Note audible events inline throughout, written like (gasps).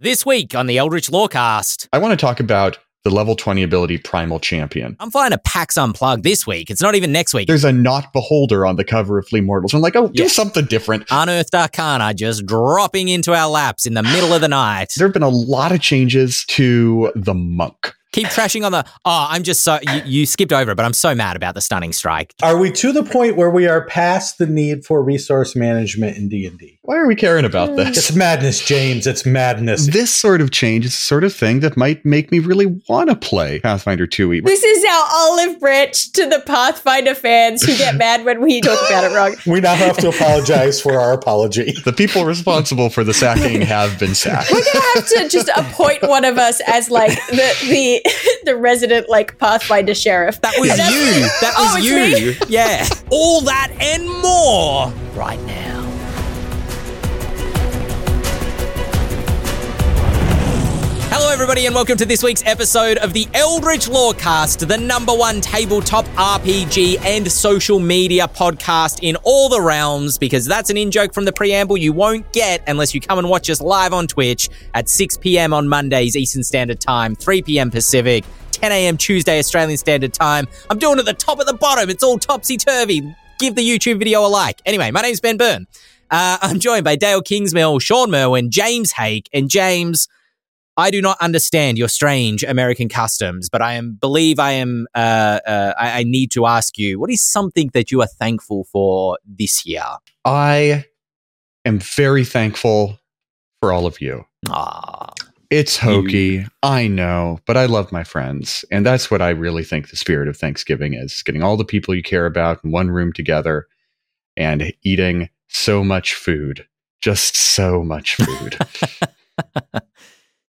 This week on the Eldritch Lorecast, I want to talk about the level 20 ability Primal Champion. I'm flying a PAX Unplugged this week. It's not even next week. There's a not beholder on the cover of Flee Mortals. I'm like, oh, do something different. Unearthed Arcana just dropping into our laps in the middle of the night. There have been a lot of changes to the monk. Keep trashing on the. Oh, I'm just so. You, you skipped over it, but I'm so mad about the stunning strike. Are we to the point where we are past the need for resource management in D&D? Why are we caring about mm. this? It's madness, James. It's madness. This sort of change is the sort of thing that might make me really want to play Pathfinder 2e. This is our olive branch to the Pathfinder fans who get (laughs) mad when we talk about it wrong. We now have to apologize for our apology. (laughs) The people responsible for the sacking have been sacked. We're gonna have to just appoint one of us as like the the (laughs) the resident like Pathfinder sheriff. That was you. That Oh, was it's you. Yeah. All that and more right now. Hello, everybody, and welcome to this week's episode of the Eldritch Lorecast, the number one tabletop RPG and social media podcast in all the realms, because that's an in joke from the preamble you won't get unless you come and watch us live on Twitch at 6 p.m. on Mondays, Eastern Standard Time, 3 p.m. Pacific. 10 a.m. Tuesday, Australian Standard Time. I'm doing it at the top of the bottom. It's all topsy turvy. Give the YouTube video a like. Anyway, my name's Ben Byrne. Uh, I'm joined by Dael Kingsmill, Shawn Merwin, James Haeck, and James. I do not understand your strange American customs, but I am believe I am. Uh, uh, I, I need to ask you, what is something that you are thankful for this year? I am very thankful for all of you. Ah, It's hokey, I know, but I love my friends. And that's what I really think the spirit of Thanksgiving is getting all the people you care about in one room together and eating so much food. Just so much food. (laughs)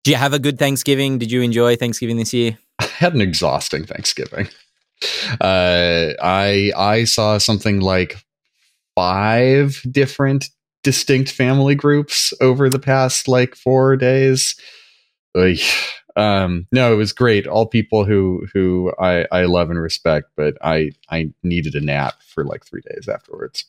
do you have a good Thanksgiving? Did you enjoy Thanksgiving this year? I had an exhausting Thanksgiving. Uh, I I saw something like five different distinct family groups over the past like four days. Like, um, no, it was great. All people who who I I love and respect, but I I needed a nap for like three days afterwards.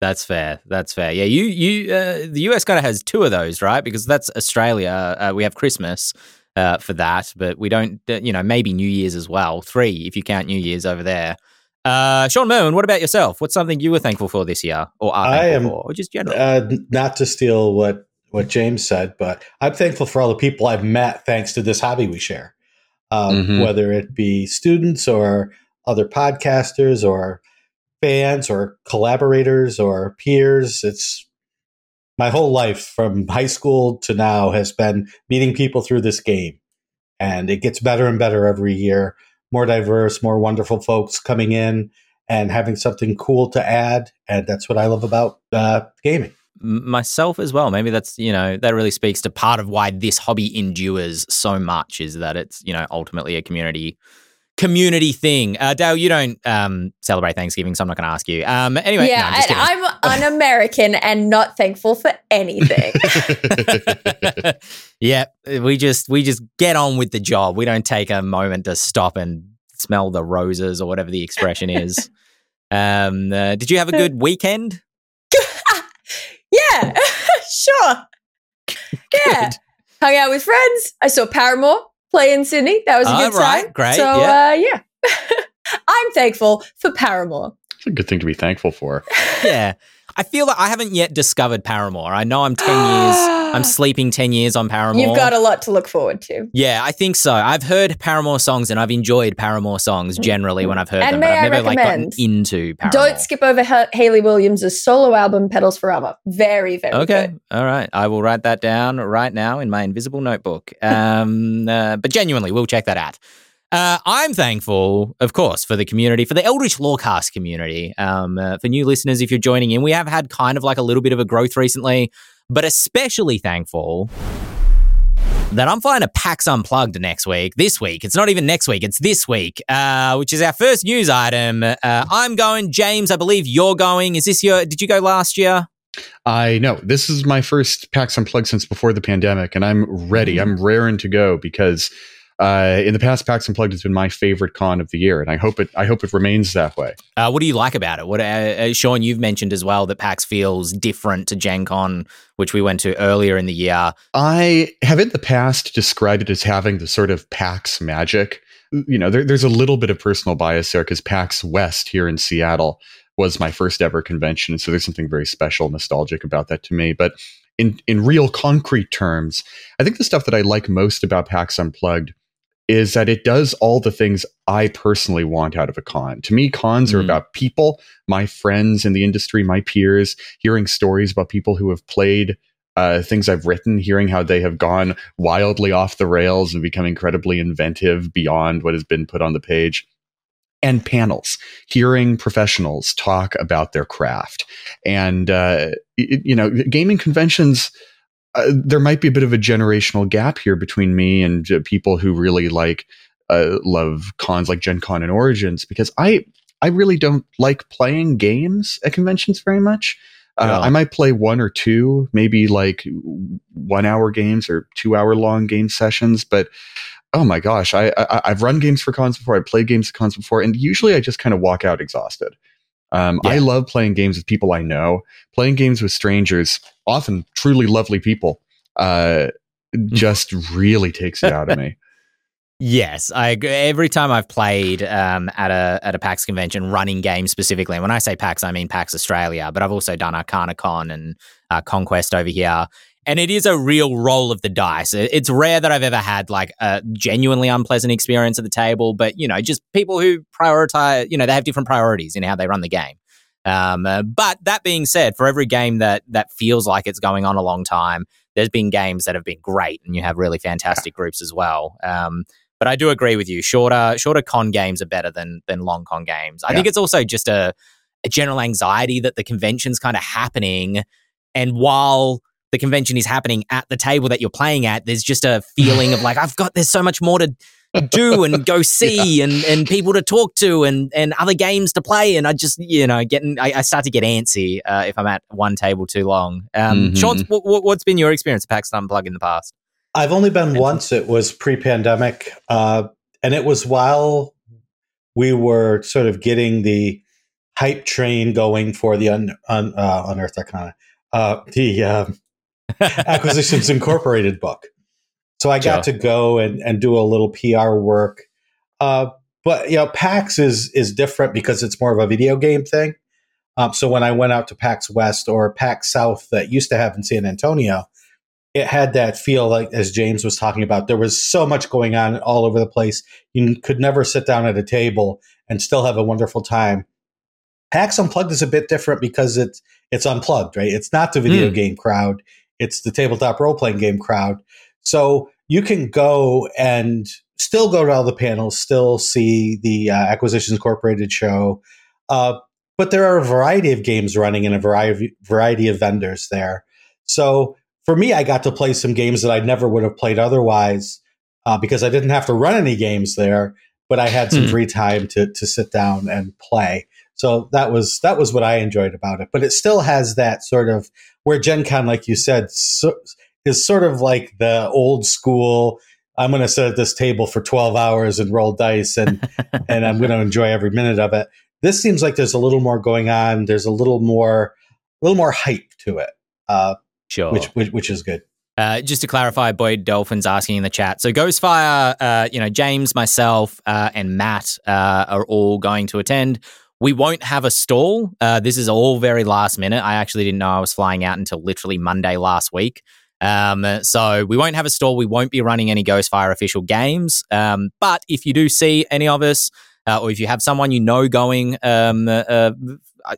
That's fair. That's fair. Yeah, you you uh, the US kind of has two of those, right? Because that's Australia. Uh, we have Christmas uh, for that, but we don't. You know, maybe New Year's as well. Three if you count New Year's over there. Uh, Shawn Merwin, what about yourself? What's something you were thankful for this year, or are I am- for, or just general? Uh, not to steal what what James said, but I'm thankful for all the people I've met thanks to this hobby we share. Um, Mhm. Whether it be students or other podcasters or fans or collaborators or peers, it's my whole life from high school to now has been meeting people through this game, and it gets better and better every year. More diverse, more wonderful folks coming in and having something cool to add, and that's what I love about uh, gaming. Myself as well. Maybe that's you know that really speaks to part of why this hobby endures so much is that it's you know ultimately a community community thing. Uh, Dael, you don't um, celebrate Thanksgiving, so I'm not going to ask you. Um, anyway, no, yeah, I'm just and. I'm un-American and not thankful for anything. (laughs) (laughs) yeah, we just we just get on with the job. We don't take a moment to stop and smell the roses or whatever the expression is. (laughs) um, uh, did you have a good weekend? yeah, sure. Yeah, hung out with friends. I saw Paramore play in Sydney. That was a good right, time. great, So yeah. uh, yeah, (laughs) I'm thankful for Paramore. It's a good thing to be thankful for. yeah. I feel like I haven't yet discovered Paramore. I know I'm 10 years, I'm (gasps) sleeping 10 years on Paramore. You've got a lot to look forward to. yeah, I think so. I've heard Paramore songs and I've enjoyed Paramore songs generally when I've heard And them, may but I've I never like gotten into Paramore. Don't skip over ha- Hayley Williams' solo album, Petals for Armor. Very, very Okay. good. All right. I will write that down right now in my invisible notebook. Um, (laughs) uh, but genuinely, we'll check that out. Uh, I'm thankful, of course, for the community, for the Eldritch Lorecast community. Um, uh, for new listeners, if you're joining in, we have had kind of like a little bit of a growth recently, but especially thankful that I'm flying a PAX Unplugged next week. This week. It's not even next week, it's this week, uh, which is our first news item. Uh, I'm going. James, I believe you're going. Is this your, did you go last year? I know this is my first PAX Unplugged since before the pandemic, and I'm ready. I'm raring to go because uh, in the past, PAX Unplugged has been my favorite con of the year, and I hope it. I hope it remains that way. Uh, what do you like about it? What, uh, uh, Shawn, you've mentioned as well that PAX feels different to Gen Con, which we went to earlier in the year. I have in the past described it as having the sort of PAX magic. You know, there, there's a little bit of personal bias there because PAX West here in Seattle was my first ever convention, and so there's something very special, nostalgic about that to me. But in in real concrete terms, I think the stuff that I like most about PAX Unplugged is that it does all the things I personally want out of a con. To me, cons are Mm. about people, my friends in the industry, my peers, hearing stories about people who have played uh, things I've written, hearing how they have gone wildly off the rails and become incredibly inventive beyond what has been put on the page. And panels, hearing professionals talk about their craft. And, uh, it- you know, gaming conventions, uh, there might be a bit of a generational gap here between me and uh, people who really like uh, love cons like Gen Con and Origins because I I really don't like playing games at conventions very much. Uh, Yeah. I might play one or two, maybe like one hour games or two hour long game sessions, but oh my gosh, I, I I've run games for cons before. I played games for cons before, and usually I just kind of walk out exhausted. Um, I love playing games with people I know. Playing games with strangers, often truly lovely people, uh, (laughs) just really takes it out of me. Yes, I agree. every time I've played um, at a at a PAX convention, running games specifically. And when I say PAX, I mean PAX Australia, but I've also done ArcanaCon and uh, Conquest over here. And it is a real roll of the dice. It's rare that I've ever had like a genuinely unpleasant experience at the table, but you know, just people who prioritize, you know, they have different priorities in how they run the game. Um, uh, but that being said, for every game that that feels like it's going on a long time, there's been games that have been great, and you have really fantastic groups as well. Um, but I do agree with you. Shorter, shorter con games are better than than long con games. I Yeah. think it's also just a, a general anxiety that the convention's kind of happening, and while the convention is happening at the table that you're playing at, there's just a feeling of like I've got there's so much more to do (laughs) and go see and and people to talk to and and other games to play and I just you know getting I, I start to get antsy uh, if I'm at one table too long. Um, Mhm. Shawn, what, what, what's been your experience at PAX Unplugged in the past? I've only been once. It was pre-pandemic, uh, and it was while we were sort of getting the hype train going for the un, un, uh, Unearthed Arcana, uh, the uh, (laughs) Acquisitions Incorporated book. So I got Sure. to go and, and do a little PR work. Uh, but you know, PAX is is different because it's more of a video game thing. Um, so when I went out to PAX West or PAX South that used to have in San Antonio, it had that feel like as James was talking about. There was so much going on all over the place. You could never sit down at a table and still have a wonderful time. PAX Unplugged is a bit different because it's it's unplugged, right? It's not the video Hmm. game crowd; it's the tabletop role playing game crowd. So you can go and still go to all the panels, still see the uh, Acquisitions Incorporated show, uh, but there are a variety of games running and a variety variety of vendors there. So for me, I got to play some games that I never would have played otherwise uh, because I didn't have to run any games there, but I had some Hmm. free time to to sit down and play. So that was that was what I enjoyed about it. But it still has that sort of where Gen Con, like you said, so, is sort of like the old school. I'm going to sit at this table for 12 hours and roll dice, and (laughs) and I'm going to enjoy every minute of it. This seems like there's a little more going on. There's a little more, a little more hype to it, uh, Sure. which, which which is good. Uh, just to clarify, Boyd Dolphins asking in the chat. So Ghostfire, uh, you know, James, myself, uh, and Matt uh, are all going to attend. We won't have a stall. Uh, this is all very last minute. I actually didn't know I was flying out until literally Monday last week. Um, so we won't have a stall. We won't be running any Ghostfire official games. Um, but if you do see any of us, uh, or if you have someone you know going, um, uh,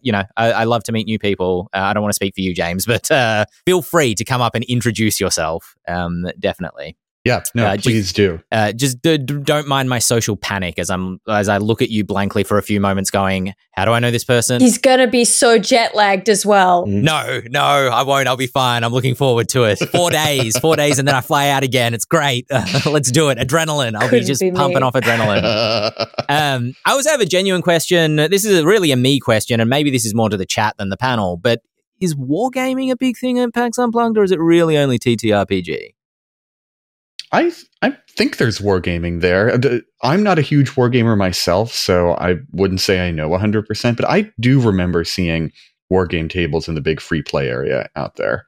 you know, I, I love to meet new people. Uh, I don't want to speak for you, James, but uh, feel free to come up and introduce yourself. Um, definitely. Yeah, no, Uh, just- do. Uh, just d- d- don't mind my social panic as I'm as I look at you blankly for a few moments, going, "How do I know this person?" He's gonna be so jet lagged as well. Mm. no, no, I won't. I'll be fine. I'm looking forward to it. (laughs) Four days, four days, and then I fly out again. It's great. (laughs) Let's do it. Adrenaline. I'll be Couldn't just be me. pumping off adrenaline. (laughs) Um, I always have a genuine question. This is really a me question, and maybe this is more to the chat than the panel. But is wargaming a big thing at PAX Unplugged, or is it really only TTRPG? I I think there's wargaming there. I'm not a huge wargamer myself, so I wouldn't say I know 100%, but I do remember seeing wargame tables in the big free play area out there.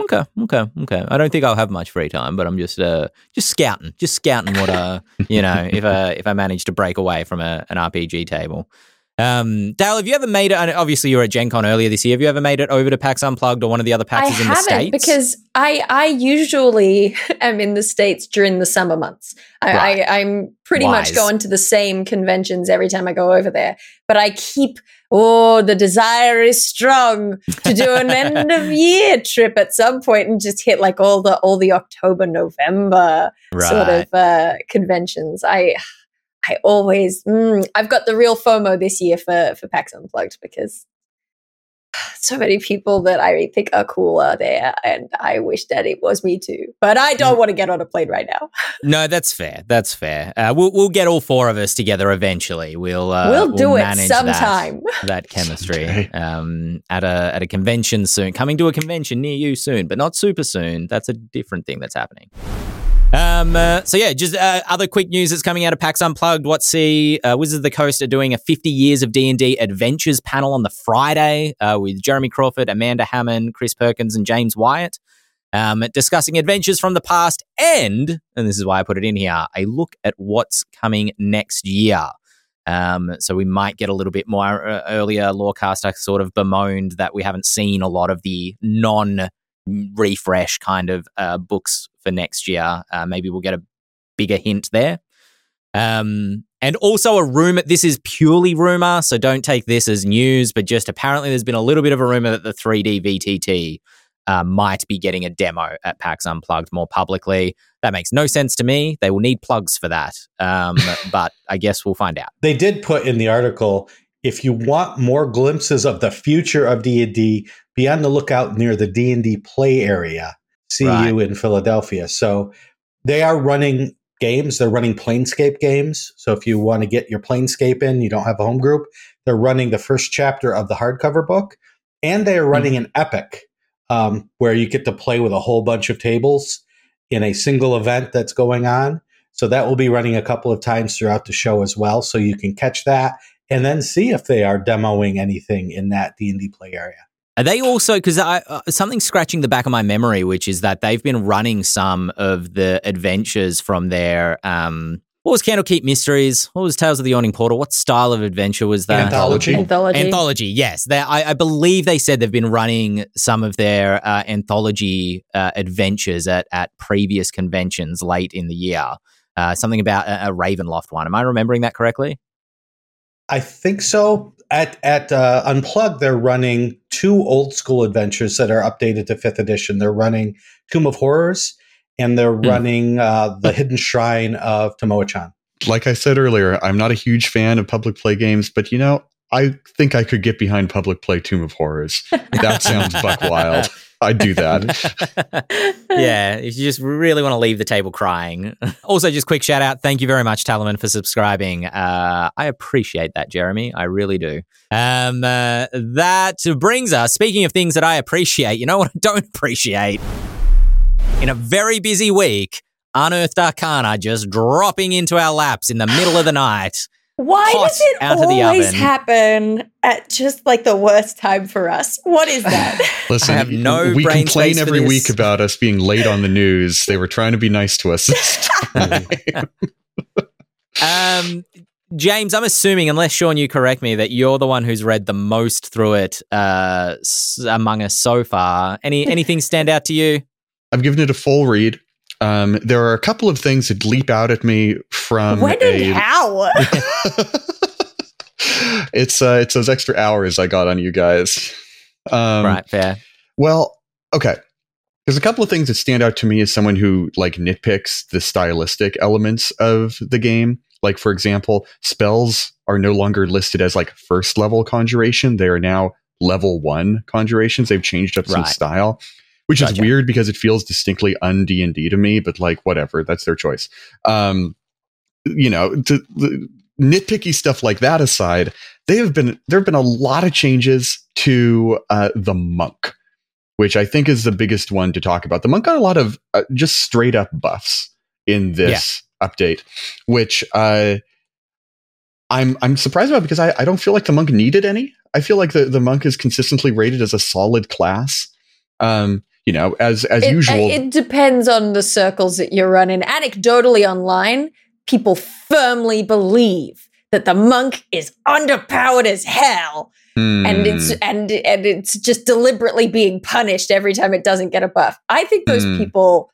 Okay, okay, okay. I don't think I'll have much free time, but I'm just uh just scouting, just scouting what uh you know if uh if I manage to break away from a, an RPG table. Um, Dael, have you ever made it? and Obviously, you were at Gen Con earlier this year. Have you ever made it over to PAX Unplugged or one of the other I in the states? because I I usually (laughs) am in the states during the summer months. I, Right. I I'm pretty Wise. much going to the same conventions every time I go over there. But I keep oh the desire is strong to do an end of (laughs) year trip at some point and just hit like all the all the October November sort of uh, conventions. I I always mm, I've got the real FOMO this year for for PAX Unplugged because (sighs) so many people that I think are cool are there, and I wish that it was me too. But I Mm. don't want to get on a plane right now. (laughs) No, that's fair. That's fair. Uh, we'll we'll get all four of us together eventually. We'll uh, we'll do it manage that- sometime. (laughs) That, chemistry Okay. um, at a at a convention soon, coming to a convention near you soon, but not super soon. That's a different thing that's happening. Um, uh, so yeah, just uh, other quick news that's coming out of PAX Unplugged. What's the uh, Wizards of the Coast are doing a 50 years of D and D adventures panel on the Friday uh, with Jeremy Crawford, Amanda Hamon, Chris Perkins, and James Wyatt, um, discussing adventures from the past and and this is why I put it in here a look at what's coming next year. Um, so we might get a little bit more uh, earlier. Lorecaster sort of bemoaned that we haven't seen a lot of the non refresh kind of uh, books for next year. Uh, maybe we'll get a bigger hint there. Um, and also a rumor. This is purely rumor, so don't take this as news. But just apparently, there's been a little bit of a rumor that the 3D VTT uh, might be getting a demo at PAX Unplugged more publicly. That makes no sense to me. They will need plugs for that. Um, (laughs) but I guess we'll find out. They did put in the article if you want more glimpses of the future of D&D, be on the lookout near the D&D play area, CU Right. in Philadelphia. So they are running games. They're running Planescape games. So if you want to get your Planescape in, you don't have a home group, they're running the first chapter of the hardcover book. And they are running an epic um, where you get to play with a whole bunch of tables in a single event that's going on. So that will be running a couple of times throughout the show as well. So you can catch that and then see if they are demoing anything in that D&D play area. Are they also because I uh, something scratching the back of my memory, which is that they've been running some of the adventures from their um. What was Candlekeep Mysteries? What was Tales of the Yawning Portal? What style of adventure was that? Anthology. Anthology. Anthology, yes. They, I, I believe they said they've been running some of their uh, anthology uh, adventures at, at previous conventions late in the year. Uh, something about a, a Ravenloft one. Am I remembering that correctly? I think so. At at uh, Unplugged, they're running two old school adventures that are updated to fifth edition. They're running Tomb of Horrors and they're Hmm. running uh, the Hidden Shrine of Tamoachan. Like I said earlier, I'm not a huge fan of public play games, but you know, I think I could get behind public play Tomb of Horrors. That sounds buck wild. (laughs) I'd do that. (laughs) yeah, if you just really want to leave the table crying. (laughs) Also, just quick shout out. Thank you very much, Talaman, for subscribing. Uh, I appreciate that, Jeremy. I really do. Um, uh, that brings us, speaking of things that I appreciate, you know what I don't appreciate? In a very busy week, Unearthed Arcana just dropping into our laps in the middle of the night. Why does it out of always oven. happen at just like the worst time for us? What is that? (laughs) Listen, I have no we brain complain every this. week about us being late on the news. They were trying to be nice to us this (laughs) time. (laughs) Um, James, I'm assuming, unless Sean, you correct me, that you're the one who's read the most through it uh, s- among us so far. Any anything stand out to you? I've given it a full read. Um, there are a couple of things that leap out at me from when a, and how? (laughs) it's uh, it's those extra hours I got on you guys. Um, right, fair. Well, okay. There's a couple of things that stand out to me as someone who like nitpicks the stylistic elements of the game. Like, for example, spells are no longer listed as like first level conjuration. They are now level one conjurations. They've changed up some Right. style, which is weird because it feels distinctly un D and D to me. But like, whatever, that's their choice. Um, you know, to, the nitpicky stuff like that aside, they have been there have been a lot of changes to uh, the monk which I think is the biggest one to talk about. The monk got a lot of uh, just straight up buffs in this update, which uh, I'm I'm surprised about because I, I don't feel like the monk needed any. I feel like the, the monk is consistently rated as a solid class. Um, you know, as as it, usual. It depends on the circles that you're running. Anecdotally online, people firmly believe that the monk is underpowered as hell. And it's Hmm. and and it's just deliberately being punished every time it doesn't get a buff. I think those Hmm. people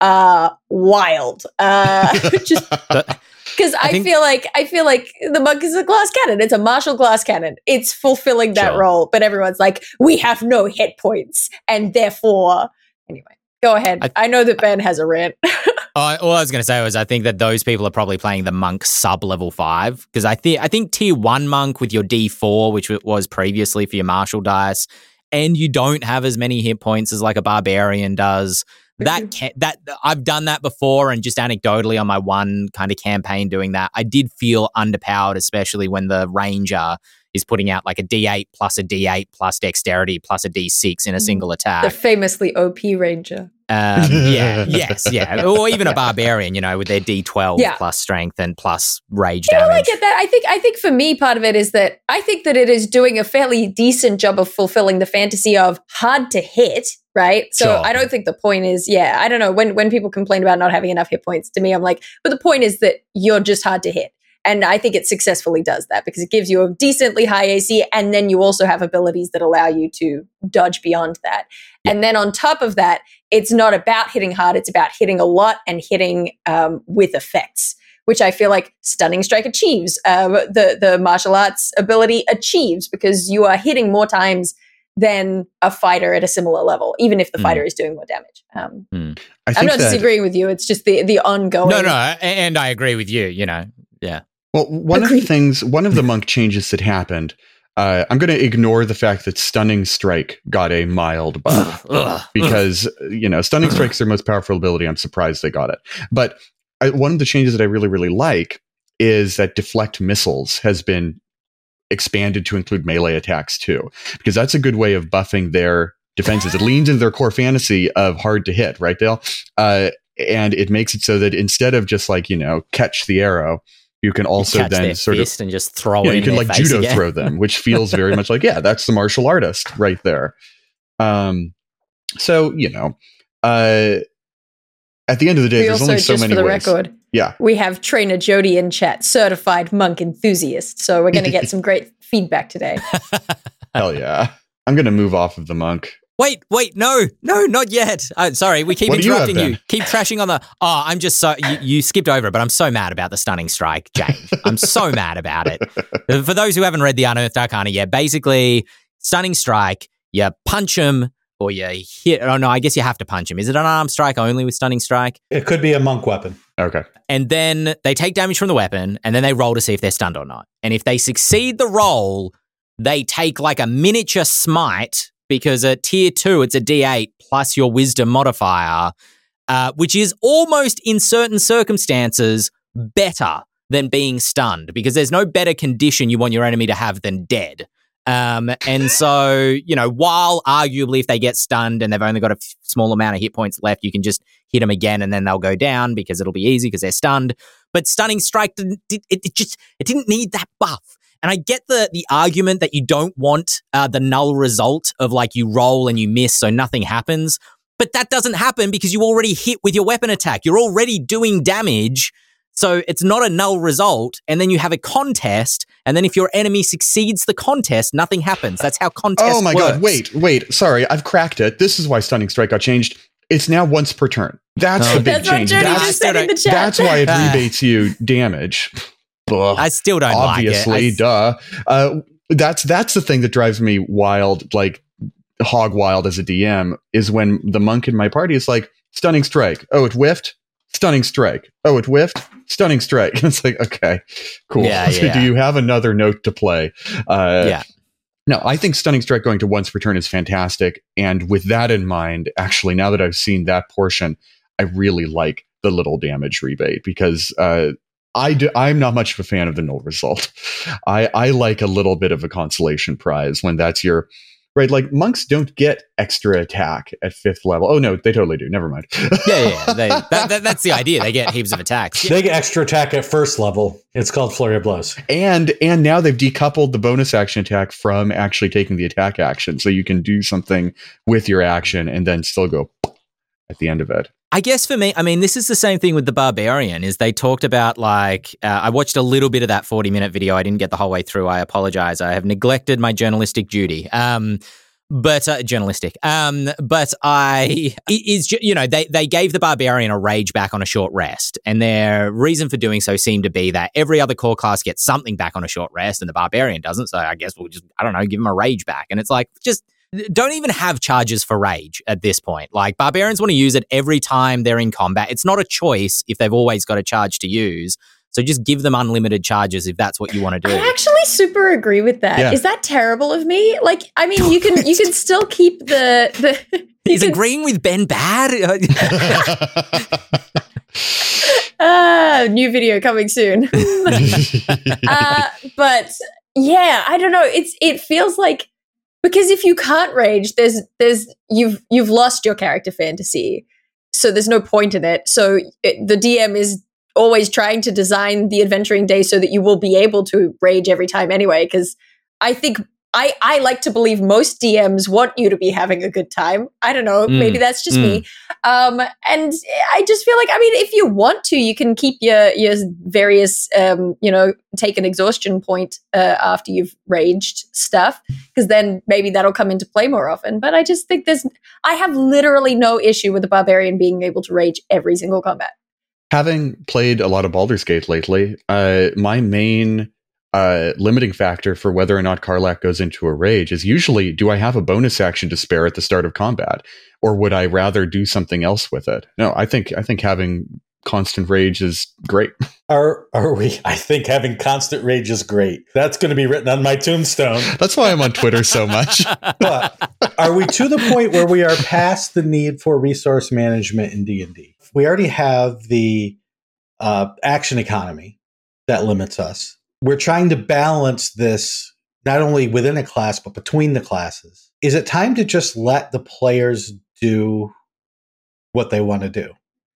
are wild. Uh, (laughs) just But- because I, think- feel like I feel like the monk is a glass cannon. It's a martial glass cannon. It's fulfilling that Sure. role, but everyone's like, we have no hit points, and therefore, anyway, go ahead. I- I, know that Ben has a rant. (laughs) Oh, all I was going to say was I think that those people are probably playing the monk sub level five because I think I think tier one monk with your D four, which was previously for your martial dice, and you don't have as many hit points as like a barbarian does. That (laughs) can, that I've done that before, and just anecdotally on my one kind of campaign doing that, I did feel underpowered, especially when the ranger is putting out like a D8 plus a D8 plus dexterity plus a D6 in a single attack. the famously OP ranger. Um, (laughs) yeah, yes, yeah, or even a barbarian, you know, with their D twelve Yeah. plus strength and plus rage You know, I get that. I think I think for me, part of it is that I think that it is doing a fairly decent job of fulfilling the fantasy of hard to hit, right? So Sure. I don't think the point is, yeah, I don't know. When when people complain about not having enough hit points, to me, I'm like, but the point is that you're just hard to hit. And I think it successfully does that because it gives you a decently high AC, and then you also have abilities that allow you to dodge beyond that. And then on top of that, it's not about hitting hard; it's about hitting a lot and hitting um, with effects which I feel like Stunning Strike achieves. Um, the the martial arts ability achieves because you are hitting more times than a fighter at a similar level, even if the Mm. fighter is doing more damage. Um, I I'm not that, disagreeing with you. It's just the the ongoing. no, no, and I agree with you. You know, yeah, Well, one of the things, one of the (laughs) monk changes that happened, uh, I'm going to ignore the fact that Stunning Strike got a mild buff because, you know, Stunning Strike's their most powerful ability. I'm surprised they got it. But I, one of the changes that I really, really like is that Deflect Missiles has been expanded to include melee attacks too, because that's a good way of buffing their defenses. It leans into their core fantasy of hard to hit, right, Dael? Uh, and it makes it so that instead of just like, you know, catch the arrow, you can also catch then sort of and just throw yeah, it you can like judo again. throw them, which feels very much like yeah, that's the martial artist right there. Um, so you know, uh, at the end of the day, We there's also, only so just many for the ways. record, Yeah, we have trainer Jody in chat, certified monk enthusiast. So we're going to get (laughs) some great feedback today. (laughs) hell yeah. I'm gonna move off of the monk. Wait, wait, no, no, not yet. Uh, sorry, we keep What do you interrupting you. Keep trashing on the. Oh, I'm just so you, you skipped over it, but I'm so mad about the stunning strike, James. I'm so (laughs) mad about it. Uh, For those who haven't read the Unearthed Arcana yet, basically, stunning strike, you punch him or you hit. Oh no, I guess you have to punch him. Is it an arm strike only with stunning strike? It could be a monk weapon. Okay. and then they take damage from the weapon, and then they roll to see if they're stunned or not. And if they succeed the roll, they take like a miniature smite because at tier two, it's a d8 plus your wisdom modifier, uh, which is almost in certain circumstances better than being stunned because there's no better condition you want your enemy to have than dead. Um, and so, you know, while arguably if they get stunned and they've only got a f- small amount of hit points left, you can just hit them again and then they'll go down because it'll be easy because they're stunned. But stunning strike didn't, it, it just it didn't need that buff. And I get the the argument that you don't want uh, the null result of like you roll and you miss, so nothing happens. But that doesn't happen because you already hit with your weapon attack. You're already doing damage. So it's not a null result. And then you have a contest. And then if your enemy succeeds the contest, nothing happens. That's how contest Oh my works. god! Wait, wait. Sorry, I've cracked it. This is why stunning strike got changed. It's now once per turn. That's No. the big That's change. Jody That's- just said in the chat. That's why it (laughs) rebates you damage. Ugh. I still don't obviously like it. I- duh uh, that's that's the thing that drives me wild like hog wild as a dm is when the monk in my party is like stunning strike oh it whiffed stunning strike oh it whiffed stunning strike (laughs) it's like okay cool Yeah, (laughs) yeah. do you have another note to play uh, Yeah. no i think stunning strike going to once per turn is fantastic and with that in mind actually now that i've seen that portion i really like the little damage rebate because uh, I do, I'm not much of a fan of the null result. (laughs) I, I like a little bit of a consolation prize when that's your right? Like monks don't get extra attack at fifth level. Oh no, they totally do. Never mind. yeah, yeah. They, that, that, that's the idea. They get heaps of attacks. They get extra attack at first level. It's called flurry of blows. and and now they've decoupled the bonus action attack from actually taking the attack action, so you can do something with your action and then still go at the end of it. I guess for me, I mean, this is the same thing with the Barbarian. Is they talked about like uh, I watched a little bit of that forty minute video. I didn't get the whole way through. I apologize. I have neglected my journalistic duty. Um, but uh, journalistic. Um, but I it is you know they they gave the Barbarian a rage back on a short rest, and their reason for doing so seemed to be that every other core class gets something back on a short rest, and the Barbarian doesn't. So I guess we'll just I don't know give him a rage back, and it's like just don't even have charges for rage at this point. Like barbarians want to use it every time they're in combat. It's not a choice if they've always got a charge to use. So just give them unlimited charges if that's what you want to do. I actually super agree with that. Is Yeah. that terrible of me? Like, I mean, you can (laughs) you can still keep the the. (laughs) you Is can- agreeing with Ben bad? (laughs) Ah, new video coming soon. uh, but yeah, I don't know. It's it feels like because if you can't rage, there's there's you've you've lost your character fantasy, so there's no point in it. So it, the DM is always trying to design the adventuring day so that you will be able to rage every time anyway. Because I think. I, I like to believe most DMs want you to be having a good time. I don't know. Mm, Maybe that's just me. Um, and I just feel like, I mean, if you want to, you can keep your your various, um, you know, take an exhaustion point uh, after you've raged stuff, because then maybe that'll come into play more often. But I just think there's, I have literally no issue with the barbarian being able to rage every single combat. Having played a lot of Baldur's Gate lately, uh, my main uh, limiting factor for whether or not Karlach goes into a rage is usually do I have a bonus action to spare at the start of combat, or would I rather do something else with it? No, I think I think having constant rage is great. (laughs) Are are we? I think having constant rage is great. That's going to be written on my tombstone. That's why I'm on Twitter so much. (laughs) But are we to the point where we are past the need for resource management in D and D? We already have the uh, action economy that limits us. We're trying to balance this not only within a class but between the classes. Is it time to just let the players do what they want to do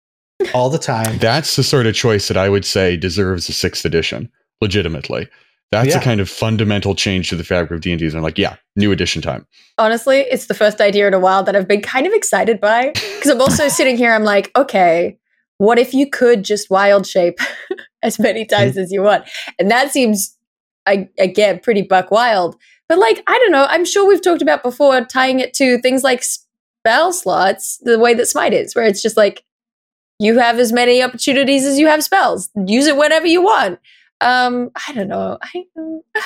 (laughs) all the time? That's the sort of choice that I would say deserves a sixth edition, legitimately. That's Yeah. a kind of fundamental change to the fabric of D and D. I'm like, yeah, new edition time. Honestly, it's the first idea in a while that I've been kind of excited by because I'm also (laughs) sitting here. I'm like, okay, what if you could just wild shape (laughs) as many times as you want? And that seems, I again, pretty buck wild. But like, I don't know. I'm sure we've talked about before tying it to things like spell slots, the way that Smite is, where it's just like you have as many opportunities as you have spells. Use it whenever you want. Um, I don't know. I (sighs)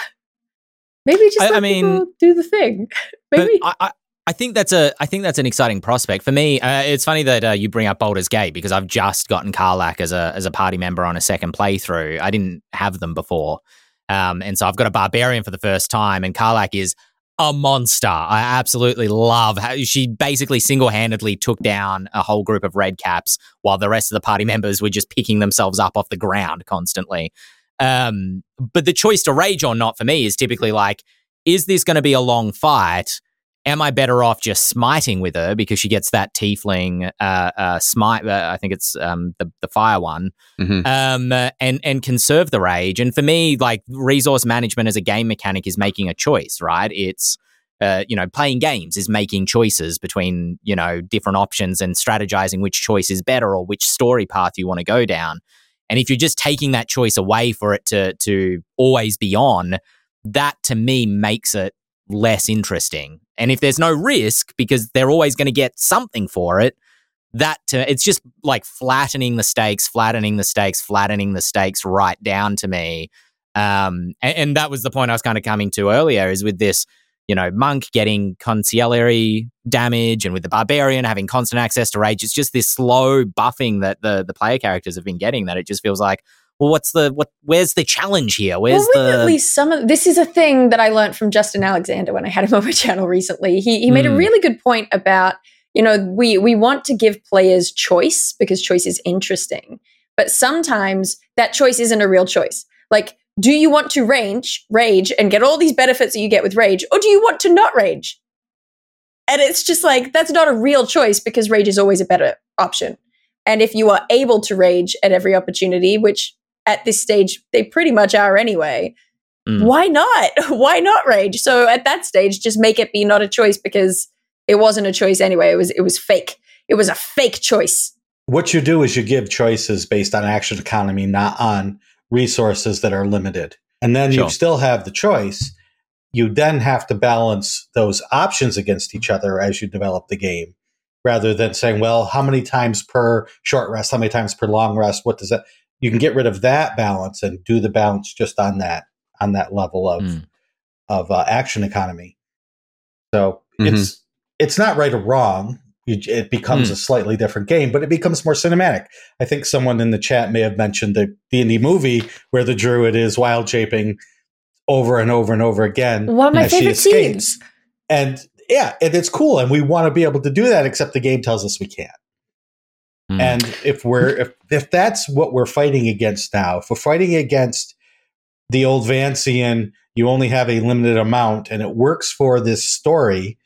maybe just I- I mean- people do the thing. (laughs) Maybe. I, I, think that's a I think that's an exciting prospect for me. Uh, it's funny that uh, you bring up Baldur's Gate because I've just gotten Karlach as a as a party member on a second playthrough. I didn't have them before, um, and so I've got a barbarian for the first time, and Karlach is a monster. I absolutely love how she basically single handedly took down a whole group of red caps while the rest of the party (laughs) members were just picking themselves up off the ground constantly. Um, but the choice to rage or not for me is typically like, is this going to be a long fight? Am I better off just smiting with her because she gets that tiefling uh, uh, smite? Uh, I think it's um, the the fire one, Mhm. um, uh, and and conserve the rage. And for me, like resource management as a game mechanic is making a choice, right? It's uh, you know playing games is making choices between you know different options and strategizing which choice is better or which story path you want to go down. And if you're just taking that choice away for it to to always be on, that to me makes it less interesting. And if there's no risk because they're always going to get something for it, that to, it's just like flattening the stakes, flattening the stakes, flattening the stakes right down to me. Um, and, and that was the point I was kind of coming to earlier is with this, you know, monk getting consigliere damage and with the barbarian having constant access to rage. It's just this slow buffing that the the player characters have been getting that it just feels like, well, what's the what? Where's the challenge here? Where's well, the at least some of this is a thing that I learned from Justin Alexander when I had him (laughs) on my channel recently. He he made a Mm. really good point about you know we we want to give players choice because choice is interesting, but sometimes that choice isn't a real choice. Like, do you want to range rage and get all these benefits that you get with rage, or do you want to not rage? And it's just like, that's not a real choice because rage is always a better option. And if you are able to rage at every opportunity, which at this stage they pretty much are anyway, Mm. why not? (laughs) Why not rage? So at that stage, just make it be not a choice because it wasn't a choice anyway. It was it was fake. It was a fake choice. What you do is you give choices based on action economy, not on resources that are limited. And then Sure. you still have the choice. You then have to balance those options against each other as you develop the game, rather than saying, well, how many times per short rest, how many times per long rest? What does that? You can get rid of that balance and do the balance just on that on that level of Mm. of uh, action economy. So Mhm. it's it's not right or wrong. You, it becomes Hmm. a slightly different game, but it becomes more cinematic. I think someone in the chat may have mentioned the D and D movie where the druid is wild shaping over and over and over again. One of my favorite scenes. And yeah, and it's cool, and we want to be able to do that. Except the game tells us we can't. Mm. And if we're if if that's what we're fighting against now, if we're fighting against the old Vancian, you only have a limited amount, and it works for this story,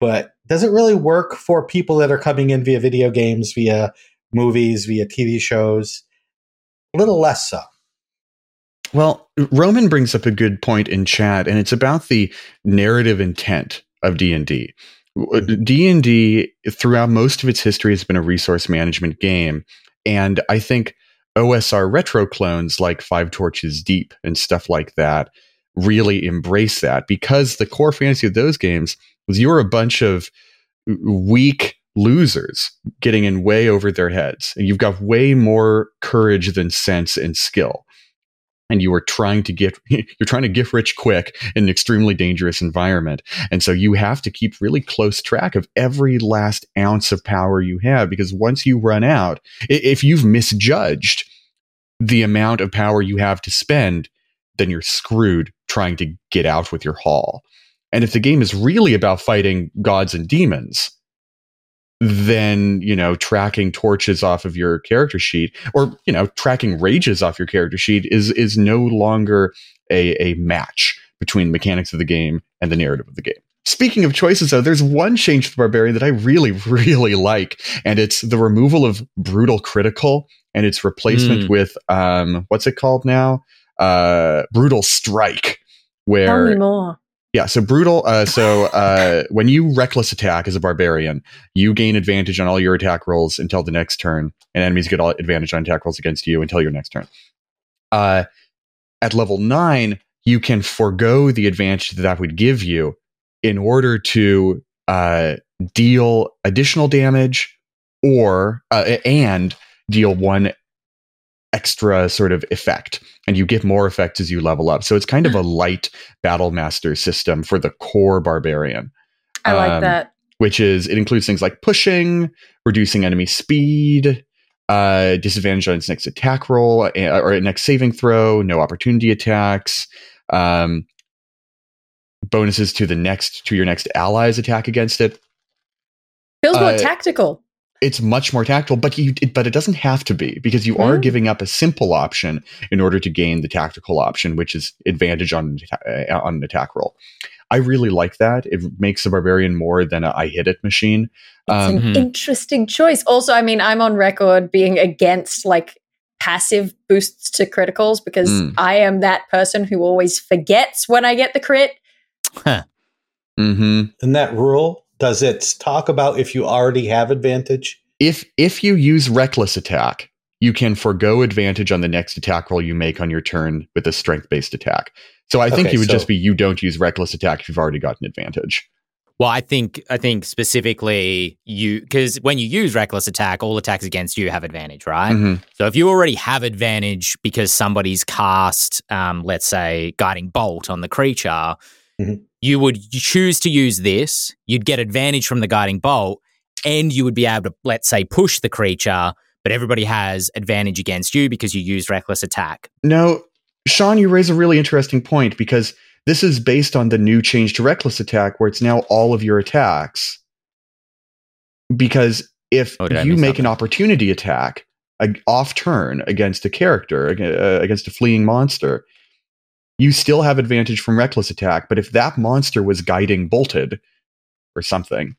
but does it really work for people that are coming in via video games, via movies, via TV shows? A little less so. Well, Roman brings up a good point in chat, and it's about the narrative intent of D and D. Uh, D and D throughout most of its history has been a resource management game, and I think OSR retro clones like Five Torches Deep and stuff like that really embrace that because the core fantasy of those games was you were a bunch of weak losers getting in way over their heads, and you've got way more courage than sense and skill and you are trying to get (laughs) you're trying to get rich quick in an extremely dangerous environment. And so you have to keep really close track of every last ounce of power you have because once you run out if you've misjudged the amount of power you have to spend then you're screwed trying to get out with your haul. And if the game is really about fighting gods and demons then you know tracking torches off of your character sheet or you know tracking rages off your character sheet is is no longer a, a match between the mechanics of the game and the narrative of the game speaking of choices though there's one change to the barbarian that i really (laughs) really like and it's the removal of brutal critical and its replacement Mm. with um what's it called now uh brutal strike where. Yeah, so brutal. Uh, so uh, when you reckless attack as a barbarian, you gain advantage on all your attack rolls until the next turn, and enemies get all advantage on attack rolls against you until your next turn. Uh, at level nine, you can forego the advantage that that would give you in order to uh, deal additional damage or uh, and deal one extra sort of effect and you get more effects as you level up so it's kind of a light battle master system for the core barbarian I like um, that. which is it includes things like pushing reducing enemy speed uh disadvantage on its next attack roll or next saving throw no opportunity attacks um bonuses to the next to your next allies attack against it Feels more uh, tactical. It's much more tactical, but you it, but it doesn't have to be because you are Hmm. giving up a simple option in order to gain the tactical option, which is advantage on an uh, on an attack roll. I really like that. It makes the barbarian more than a I hit it machine. It's Um, an Mhm. interesting choice. Also, I mean, I'm on record being against like passive boosts to criticals because Mm. I am that person who always forgets when I get the crit. Huh. Mm-hmm. And that rule, does it talk about if you already have advantage? If if you use reckless attack, you can forego advantage on the next attack roll you make on your turn with a strength based attack. So I think Okay, it would so- just be you don't use reckless attack if you've already got an advantage. Well, I think I think specifically you because when you use reckless attack, all attacks against you have advantage, right? Mhm. So if you already have advantage because somebody's cast, um, let's say, guiding bolt on the creature, Mhm. You would choose to use this. You'd get advantage from the guiding bolt, and you would be able to, let's say, push the creature. But everybody has advantage against you because you used reckless attack. No, Shawn, you raise a really interesting point because this is based on the new change to reckless attack, where it's now all of your attacks. Because if Oh, you make an opportunity attack a, off turn against a character, uh, against a fleeing monster, you still have advantage from reckless attack. But if that monster was guiding bolted, or something,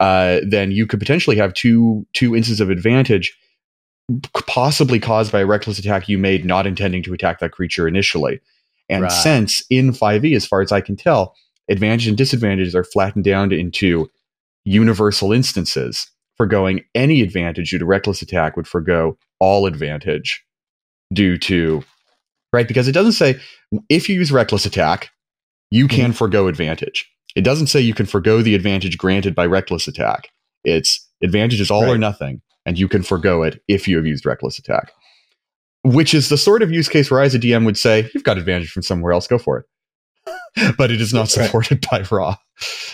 uh, then you could potentially have two two instances of advantage, possibly caused by a reckless attack you made not intending to attack that creature initially. And Right. since in 5e, as far as I can tell, advantage and disadvantages are flattened down into universal instances. Forgoing any advantage due to reckless attack would forego all advantage due to right because it doesn't say if you use reckless attack, you can forego advantage. It doesn't say you can forego the advantage granted by reckless attack. It's advantage is all or nothing, and you can forego it if you have used reckless attack. Which is the sort of use case where I, as a DM, would say, "You've got advantage from somewhere else. Go for it." (laughs) but it is not Right. supported by Raw.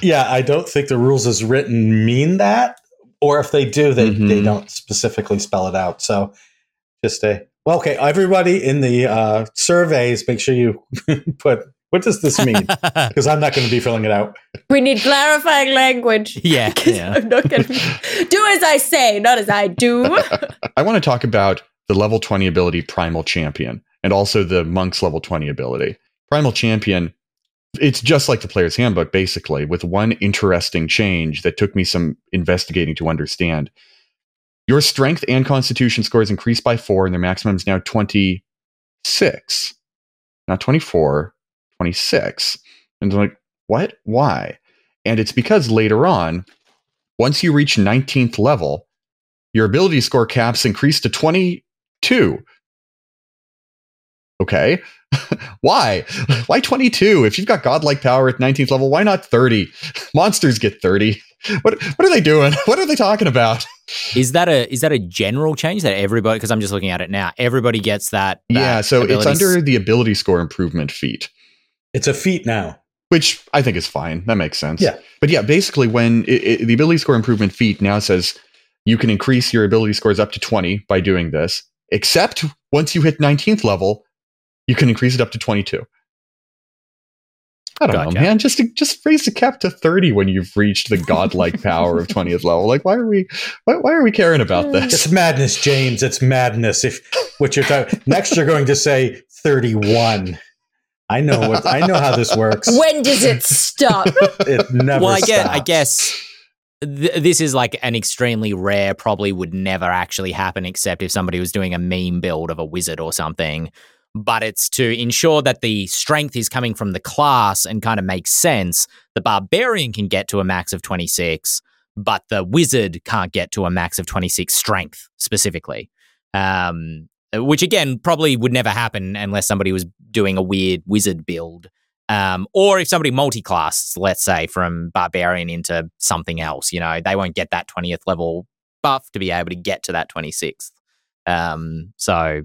Yeah, I don't think the rules as written mean that, or if they do, they, they Mhm. don't specifically spell it out. So just a well, okay, everybody in the uh, surveys, make sure you (laughs) put what does this mean (laughs) because I'm not going to be filling it out. We need clarifying language. (laughs) yeah, 'Cause yeah. I'm not going to do as I say, not as I do. I want to talk about the level 20 ability Primal Champion and also the Monk's level 20 ability. Primal Champion, it's just like the player's handbook, basically, with one interesting change that took me some investigating to understand. Your strength and constitution scores increase by four, and their maximum is now 26, not 24, 26. And I'm like, what? Why? And it's because later on, once you reach 19th level, your ability score caps increase to 22. Okay. (laughs) why? (laughs) Why 22? If you've got godlike power at 19th level, why not 30? (laughs) Monsters get 30. What what are they doing? What are they talking about? Is that a is that a general change that everybody? Because I'm just looking at it now. Everybody gets that. that yeah, so it's ability s- under the ability score improvement feat, It's a feat now. which I think is fine. That makes sense. Yeah. But yeah, basically, when it, it- the ability score improvement feat now says you can increase your ability scores up to 20 by doing this, except once you hit 19th level, you can increase it up to 22. I don't Gotcha. know, man. Just just raise the cap to 30 when you've reached the godlike power of 20th level. Like, why are we why, why are we caring about this? It's madness, James. It's madness. If what you're talking next, you're going to say 31. I know what I know how this works. (laughs) when does it stop? It never. Stops. Well, I guess, I guess th- this is like an extremely rare, probably would never actually happen except if somebody was doing a meme build of a wizard or something. But it's to ensure that the strength is coming from the class and kind of makes sense. The barbarian can get to a max of 26, but the wizard can't get to a max of 26 strength specifically. Um, which again probably would never happen unless somebody was doing a weird wizard build um, or if somebody multi-class, let's say from barbarian into something else, you know, they won't get that 20th level buff to be able to get to that 26th. Um, so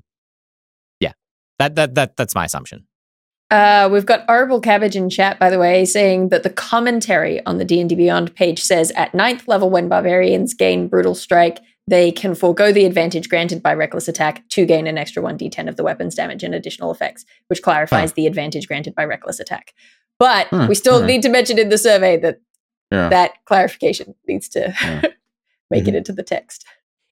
that, that, that, that's my assumption. Uh, we've got Horrible Cabbage in chat, by the way, saying that the commentary on the D&D Beyond page says at ninth level, when barbarians gain Brutal Strike, they can forego the advantage granted by Reckless Attack to gain an extra 1d10 of the weapon's damage and additional effects, which clarifies the advantage granted by Reckless Attack. But we still need to mention in the survey that Yeah. that clarification needs to Yeah. (laughs) make Mhm. it into the text.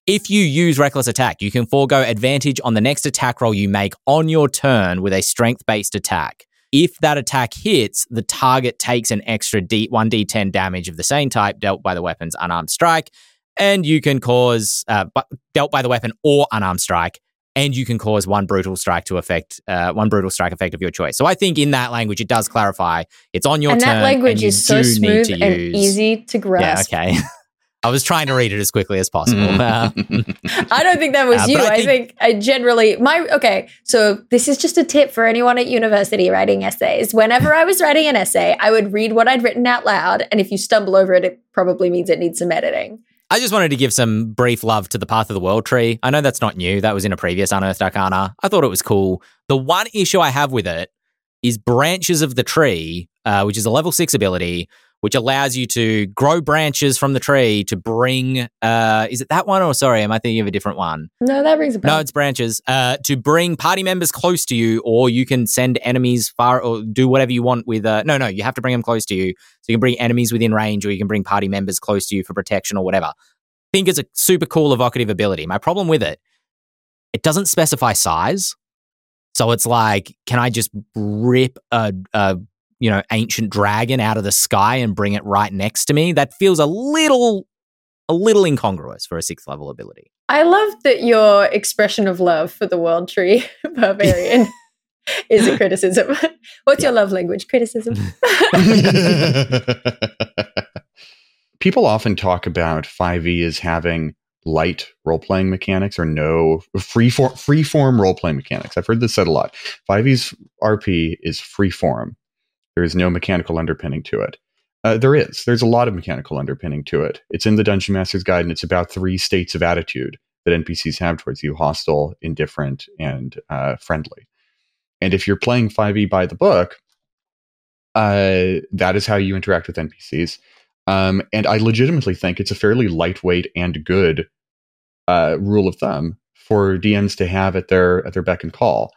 If you use Reckless Attack, you can forego advantage on the next attack roll you make on your turn with a strength based attack. If that attack hits, the target takes an extra D- 1d10 damage of the same type dealt by the weapon's unarmed strike, and you can cause, uh, bu- dealt by the weapon or unarmed strike, and you can cause one brutal strike to affect, uh, one brutal strike effect of your choice. So I think in that language, it does clarify it's on your turn. and turn. that language and is so smooth and use- easy to grasp. Yeah, okay. (laughs) I was trying to read it as quickly as possible. Uh, (laughs) I don't think that was Uh, you. but I I think- think, I generally my okay. So this is just a tip for anyone at university writing essays. Whenever I was writing an essay, I would read what I'd written out loud, and if you stumble over it, it probably means it needs some editing. I just wanted to give some brief love to the Path of the World tree. I know that's not new. That was in a previous Unearthed Arcana. I thought it was cool. The one issue I have with it is branches of the tree, uh, which is a level six ability, which allows you to grow branches from the tree to bring. Uh, is it that one or sorry? Am I thinking of a different one? No, that rings a bell. No, it's branches. Uh, to bring party members close to you, or you can send enemies far, or do whatever you want with. Uh, no, no, you have to bring them close to you. So you can bring enemies within range, or you can bring party members close to you for protection or whatever. I think it's a super cool evocative ability. My problem with it, it doesn't specify size. So it's like, can I just rip a, a you know, ancient dragon out of the sky and bring it right next to me. That feels a little a little incongruous for a sixth level ability. I love that your expression of love for the world tree (laughs) barbarian (laughs) is a criticism. (laughs) What's your love language? Criticism. People often talk about 5e as having light role playing mechanics or no free form free form role playing mechanics. I've heard this said a lot. 5e's RP is free form. There is no mechanical underpinning to it. Uh, there is. There's a lot of mechanical underpinning to it. It's in the Dungeon Master's Guide, and it's about three states of attitude that NPCs have towards you: hostile, indifferent, and uh, friendly. And if you're playing 5e by the book, uh, that is how you interact with NPCs. Um, and I legitimately think it's a fairly lightweight and good uh, rule of thumb for DMs to have at their at their beck and call.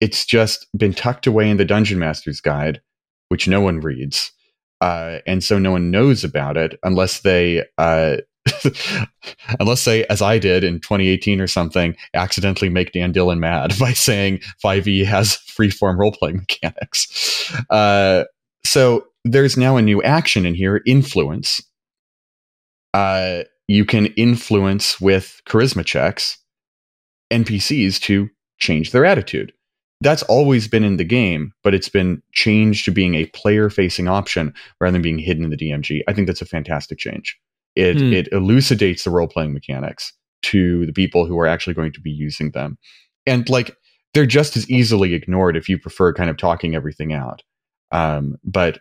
It's just been tucked away in the Dungeon Master's Guide, which no one reads, uh, and so no one knows about it unless they. Uh, (laughs) unless they, as I did in 2018 or something, accidentally make Dan Dillon mad (laughs) by saying 5e has freeform role playing mechanics. Uh, so there's now a new action in here influence. Uh, you can influence with charisma checks NPCs to change their attitude. That's always been in the game, but it's been changed to being a player facing option rather than being hidden in the DMG. I think that's a fantastic change. It, hmm. it elucidates the role playing mechanics to the people who are actually going to be using them. And like, they're just as easily ignored if you prefer kind of talking everything out. Um, but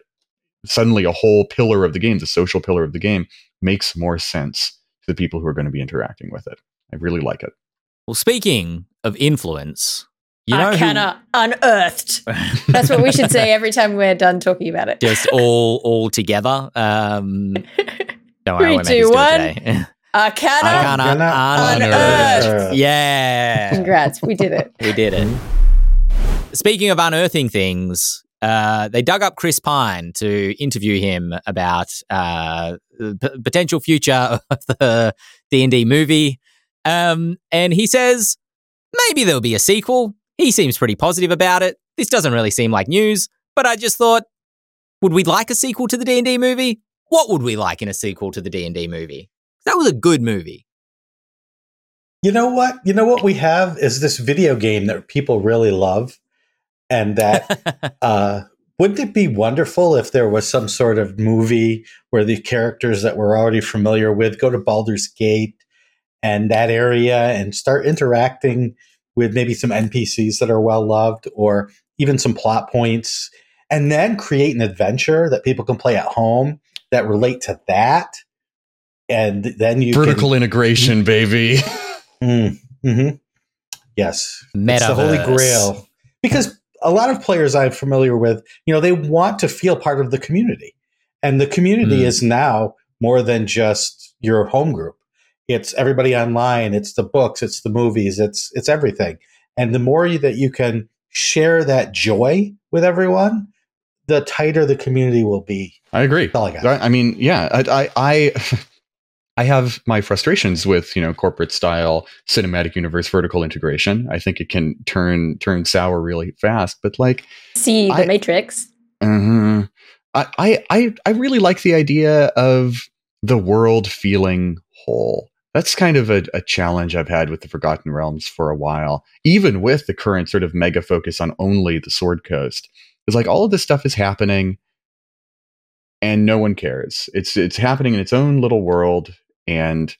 suddenly a whole pillar of the game, the social pillar of the game, makes more sense to the people who are going to be interacting with it. I really like it. Well, speaking of influence, you know Arcana who... unearthed. (laughs) That's what we should say every time we're done talking about it. Just all all together. Um, (laughs) don't worry, Three, two, one. (laughs) Arcana, Arcana unearthed. unearthed. Yeah. Congrats, we did it. we did it. Speaking of unearthing things, uh, they dug up Chris Pine to interview him about uh, p- potential future of the D and D movie, um, and he says maybe there'll be a sequel. He seems pretty positive about it. This doesn't really seem like news, but I just thought, would we like a sequel to the D and D movie? What would we like in a sequel to the D and D movie? That was a good movie. You know what? You know what we have is this video game that people really love and that (laughs) uh, wouldn't it be wonderful if there was some sort of movie where the characters that we're already familiar with go to Baldur's Gate and that area and start interacting with maybe some NPCs that are well loved or even some plot points and then create an adventure that people can play at home that relate to that and then you vertical can, integration baby (laughs) mm, mm-hmm. yes Metaverse. it's the holy grail because a lot of players I'm familiar with, you know, they want to feel part of the community. And the community mm. is now more than just your home group. It's everybody online, it's the books, it's the movies, it's it's everything. And the more you, that you can share that joy with everyone, the tighter the community will be. I agree. I, I, mean, yeah, I, I, I (laughs) I have my frustrations with you know corporate style cinematic universe vertical integration. I think it can turn turn sour really fast. But like, see the I, Matrix. Uh, I I I really like the idea of the world feeling whole. That's kind of a, a challenge I've had with the Forgotten Realms for a while, even with the current sort of mega focus on only the Sword Coast. It's like all of this stuff is happening and no one cares. It's it's happening in its own little world and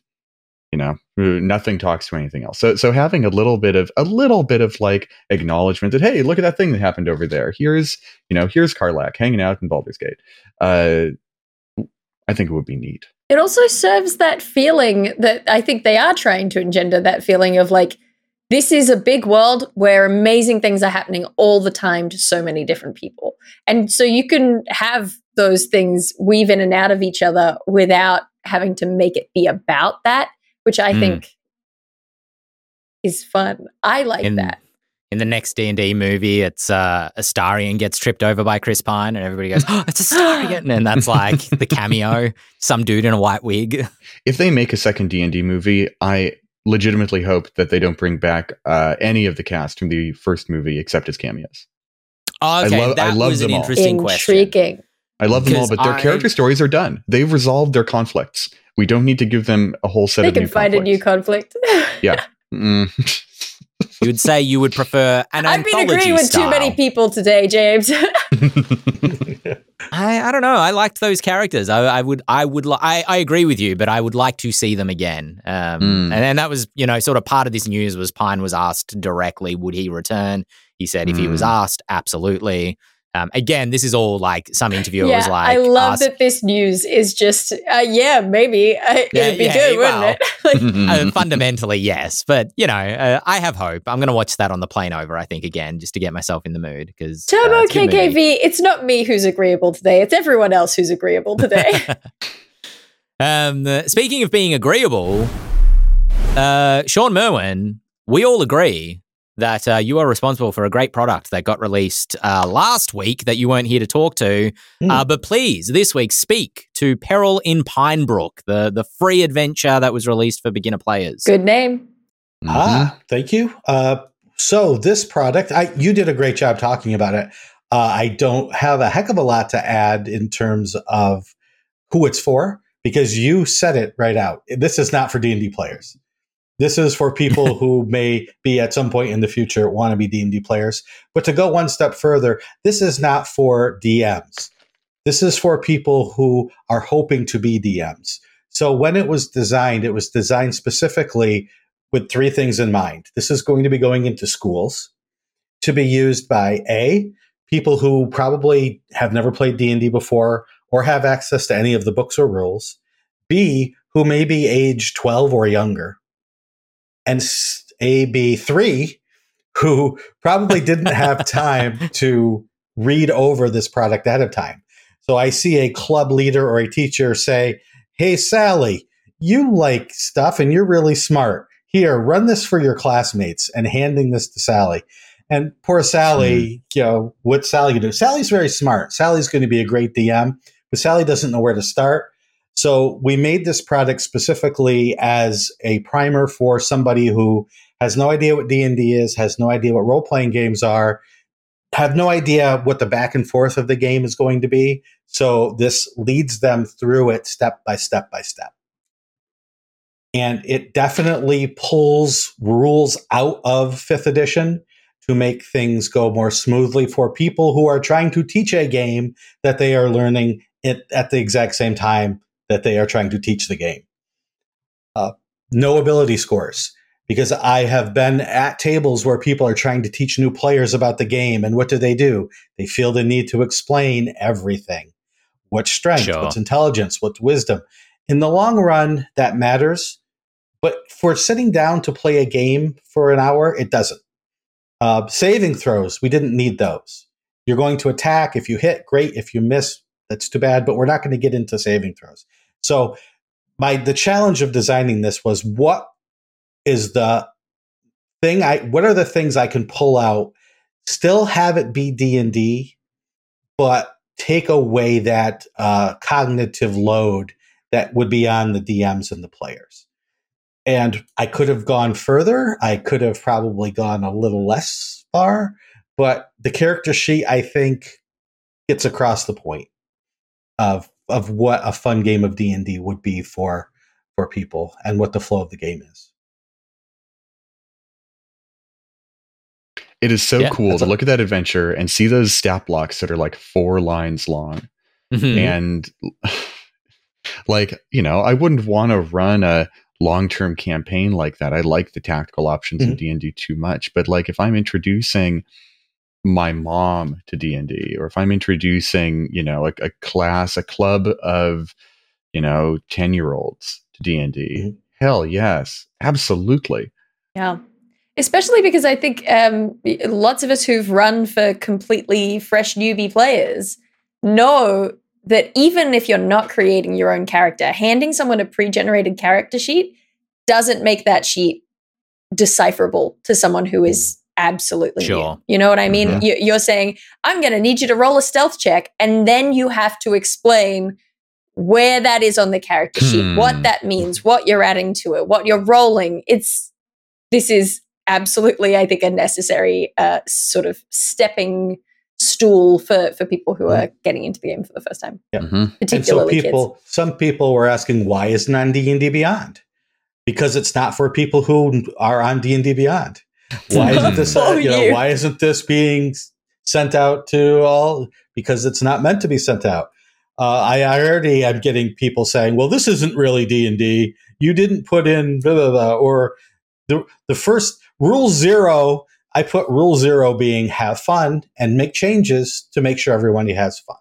you know nothing talks to anything else so so having a little bit of a little bit of like acknowledgement that hey look at that thing that happened over there here's you know here's Karlach hanging out in Baldur's Gate uh I think it would be neat it also serves that feeling that I think they are trying to engender that feeling of like this is a big world where amazing things are happening all the time to so many different people. And so you can have those things weave in and out of each other without having to make it be about that, which I mm. think is fun. I like that. In the next D and D movie, it's uh, Astarion gets tripped over by Chris Pine, and everybody goes, "Oh, (gasps) it's Astarion!" and that's like (laughs) the cameo, some dude in a white wig. If they make a second D and D movie, I legitimately hope that they don't bring back uh, any of the cast from the first movie except as cameos. Oh, okay, love- I that love was an them all. interesting question. Intriguing. I love them all, but their I- character stories are done. They've resolved their conflicts. We don't need to give them a whole set They of can new find a new conflict. (laughs) Mm. (laughs) You would say you would prefer an I've been anthology agreeing with too many people today, James. (laughs) (laughs) I, I don't know. I liked those characters. I, I would I would li- I, I agree with you, but I would like to see them again. Um, Mm. and, and that was you know sort of part of this news was Pine was asked directly would he return. He said if he was Mm. asked, absolutely. Um, again, this is all like some interviewer was like, I love asked- that this news is just, uh, yeah, maybe uh, Yeah, it'd be yeah, good, well. wouldn't it? (laughs) like, (laughs) uh, fundamentally, yes, but you know, uh, I have hope. I'm going to watch that on the plane over. I think again, just to get myself in the mood because Turbo uh, it's a good movie. KKV, it's not me who's agreeable today. It's everyone else who's agreeable today. (laughs) Um, uh, speaking of being agreeable, uh, Shawn Merwin, we all agree that uh, you are responsible for a great product that got released uh, last week that you weren't here to talk to. Hmm. Uh, but please, this week, speak to Peril in Pinebrook, the the free adventure that was released for beginner players. good name. Ah, thank you. Uh, so this product, I you did a great job talking about it. Uh, I don't have a heck of a lot to add in terms of who it's for because you said it right out. This is not for D and D players. This is for people (laughs) who may be at some point in the future want to be D and D players. But to go one step further, this is not for DMs. This is for people who are hoping to be DMs. So when it was designed, it was designed specifically with three things in mind. This is going to be going into schools to be used by A, people who probably have never played D&D before or have access to any of the books or rules. B, who may be age 12 or younger. And AB3, who probably didn't have (laughs) time to read over this product ahead of time. So I see a club leader or a teacher say, Hey, Sally, you like stuff and you're really smart. Here, run this for your classmates and handing this to Sally. And poor Sally, hmm. you know, what's Sally do? Sally's very smart. Sally's going to be a great DM, but Sally doesn't know where to start. So we made this product specifically as a primer for somebody who has no idea what D&D is, has no idea what role-playing games are, have no idea what the back and forth of the game is going to be. So this leads them through it step by step by step. And it definitely pulls rules out of fifth edition to make things go more smoothly for people who are trying to teach a game that they are learning it at the exact same time that they are trying to teach the game. Uh, no ability scores because I have been at tables where people are trying to teach new players about the game. And what do they do? They feel the need to explain everything what's strength, Sure. what's intelligence, what's wisdom. In the long run, that matters. But for sitting down to play a game for an hour, it doesn't. Uh, saving throws, we didn't need those. You're going to attack. If you hit, great. If you miss, that's too bad. But we're not going to get into saving throws. So, my the challenge of designing this was what is the thing I what are the things I can pull out, still have it be D and D, but take away that uh, cognitive load that would be on the DMs and the players. And I could have gone further. I could have probably gone a little less far, but the character sheet I think gets across the point of of what a fun game of D and D would be for for people and what the flow of the game is. It is so Yeah, cool to a- look at that adventure and see those stat blocks that are like four lines long. Mhm. And (sighs) like, you know, I wouldn't want to run a long-term campaign like that. I like the tactical options in D&D too much, but like if I'm introducing my mom to D&D or if I'm introducing, you know, a, a class, a club of, you know, 10-year-olds to D&D, Mhm. hell yes, absolutely. Yeah. Especially because I think um, lots of us who've run for completely fresh newbie players know that even if you're not creating your own character, handing someone a pre generated character sheet doesn't make that sheet decipherable to someone who is absolutely new. Sure. You know what I mean? Mhm. You, you're saying, I'm going to need you to roll a stealth check, and then you have to explain where that is on the character sheet, Hmm. what that means, what you're adding to it, what you're rolling. It's this is absolutely, I think, a necessary uh, sort of stepping stool for for people who are getting into the game for the first time, Mhm. and so particularly people, some people were asking, why isn't it on D and D Beyond? Because it's not for people who are on D and D Beyond. Why isn't this? Oh, you know, why isn't this being sent out to all? Because it's not meant to be sent out. Uh, I, I already am getting people saying, "Well, this isn't really D and D. You didn't put in blah blah blah." Or the the first rule zero. I put rule zero being have fun and make changes to make sure everyone has fun.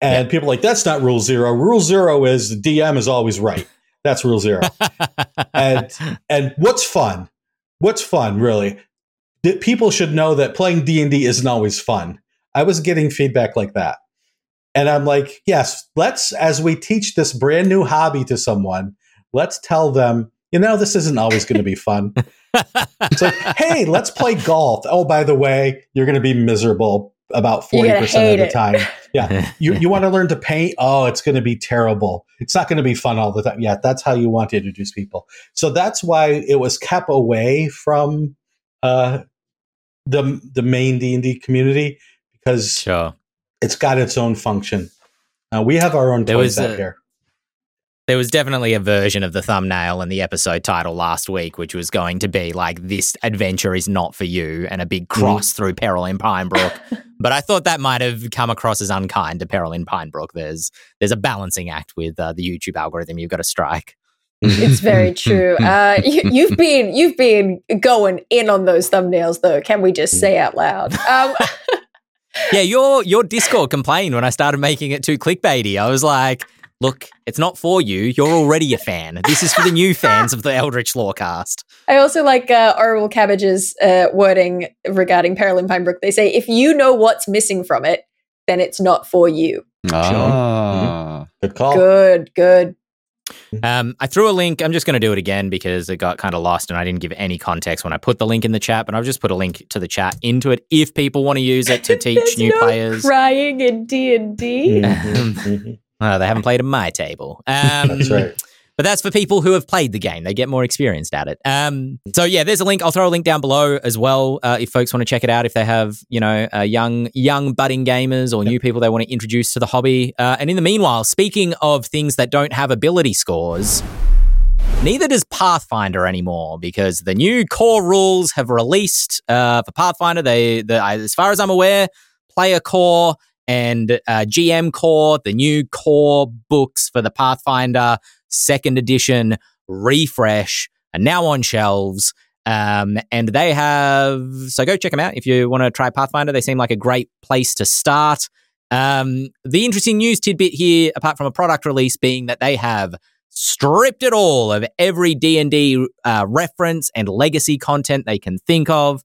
And people are like that's not rule zero. Rule zero is the DM is always right. That's rule zero. (laughs) and and what's fun? What's fun really? That people should know that playing D and D isn't always fun. I was getting feedback like that, and I'm like, yes, let's as we teach this brand new hobby to someone, let's tell them, you know, this isn't always going to be fun. (laughs) It's like, hey, let's play golf. Oh, by the way, you're going to be miserable about 40% of hate the it. time. (laughs) Yeah, you you want to learn to paint? Oh, it's going to be terrible. It's not going to be fun all the time. Yeah, that's how you want to introduce people. So that's why it was kept away from uh, the the main D and D community because sure. it's got its own function. Uh, we have our own There toys was out a- here. There was definitely a version of the thumbnail and the episode title last week, which was going to be like, This adventure is not for you, and a big cross through Peril in Pinebrook. (laughs) but I thought that might have come across as unkind to Peril in Pinebrook. There's there's a balancing act with uh, the YouTube algorithm you've got to strike. It's very (laughs) true. Uh, you, you've been you've been going in on those thumbnails, though. Can we just say out loud? Um, (laughs) Yeah, your your Discord complained when I started making it too clickbaity. I was like, look, it's not for you. You're already a fan. This is for the new fans of the Eldritch Lorecast. I also like uh, Orwell Cabbage's uh, wording regarding Peril in Pinebrook. They say, if you know what's missing from it, then it's not for you. Ah. Good call. Good, good. Um, I threw a link. I'm just going to do it again because it got kind of lost and I didn't give any context when I put the link in the chat. But I've just put a link to the chat into it if people want to use it to (laughs) teach There's new no players. Crying in D and D. (laughs) Uh, they haven't played at my table. (laughs) Um, That's right. But that's for people who have played the game. They get more experienced at it. Um, so yeah, there's a link. I'll throw a link down below as well uh, if folks want to check it out. If they have, you know, uh, young young budding gamers or new people they want to introduce to the hobby. Uh, and in the meanwhile, speaking of things that don't have ability scores. Neither does Pathfinder anymore because the new core rules have released uh, for Pathfinder. They, the, as far as I'm aware, player core and uh, GM core, the new core books for the Pathfinder second edition refresh are now on shelves. Um, and they have, so go check them out if you want to try Pathfinder. They seem like a great place to start. Um, the interesting news tidbit here, apart from a product release, being that they have stripped it all of every D&D uh, reference and legacy content they can think of.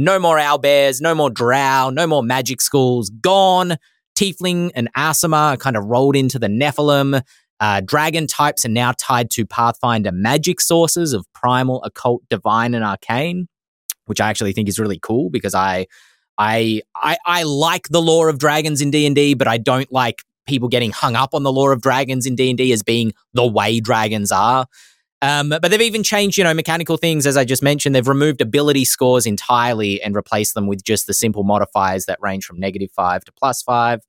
No more owlbears, no more drow, no more magic schools, gone. Tiefling and Aasimar are kind of rolled into the Nephilim. Uh, dragon types are now tied to Pathfinder magic sources of primal, occult, divine, and arcane, which I actually think is really cool because I, I, I, I like the lore of dragons in D and D, but I don't like people getting hung up on the lore of dragons in D and D as being the way dragons are. Um, but they've even changed, you know, mechanical things as I just mentioned. They've removed ability scores entirely and replaced them with just the simple modifiers that range from negative five to plus five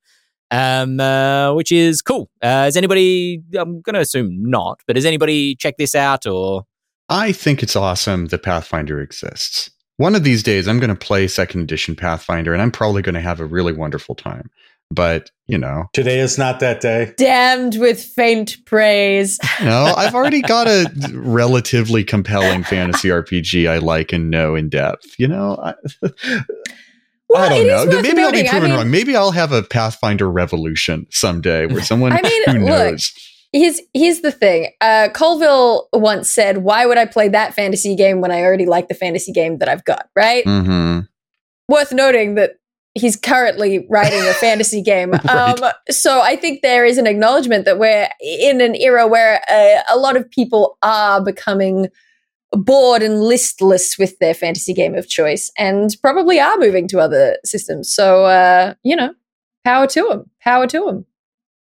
um, uh, which is cool. Uh, has anybody? I'm going to assume not, but has anybody checked this out or? I think it's awesome that Pathfinder exists. One of these days, I'm going to play second edition Pathfinder, and I'm probably going to have a really wonderful time. But you know, Today is not that day. Damned with faint praise. (laughs) no, I've already got a relatively compelling fantasy RPG I like and know in depth. You know, I, (laughs) Well, I don't know. is worth Maybe I'll be noting, I proven mean- wrong. Maybe I'll have a Pathfinder revolution someday where (laughs) someone I mean, who look, knows. Here's here's the thing. Uh, Colville once said, "Why would I play that fantasy game when I already like the fantasy game that I've got?" Right. hmm Worth noting that he's currently writing a fantasy (laughs) game. Right. Um, so I think there is an acknowledgement that we're in an era where uh, a lot of people are becoming bored and listless with their fantasy game of choice, and probably are moving to other systems. So uh, you know, power to them. Power to them.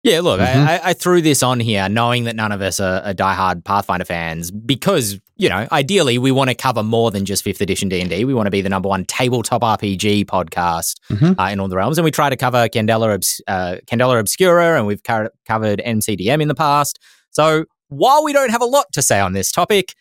Yeah, look, Mhm. I, I, threw this on here knowing that none of us are, are diehard Pathfinder fans because, you know, ideally we want to cover more than just 5th edition D&D. We want to be the number one tabletop RPG podcast Mhm. uh, in all the realms. And we try to cover Candela, Obs- uh, Candela Obscura and we've co- covered MCDM in the past. So while we don't have a lot to say on this topic,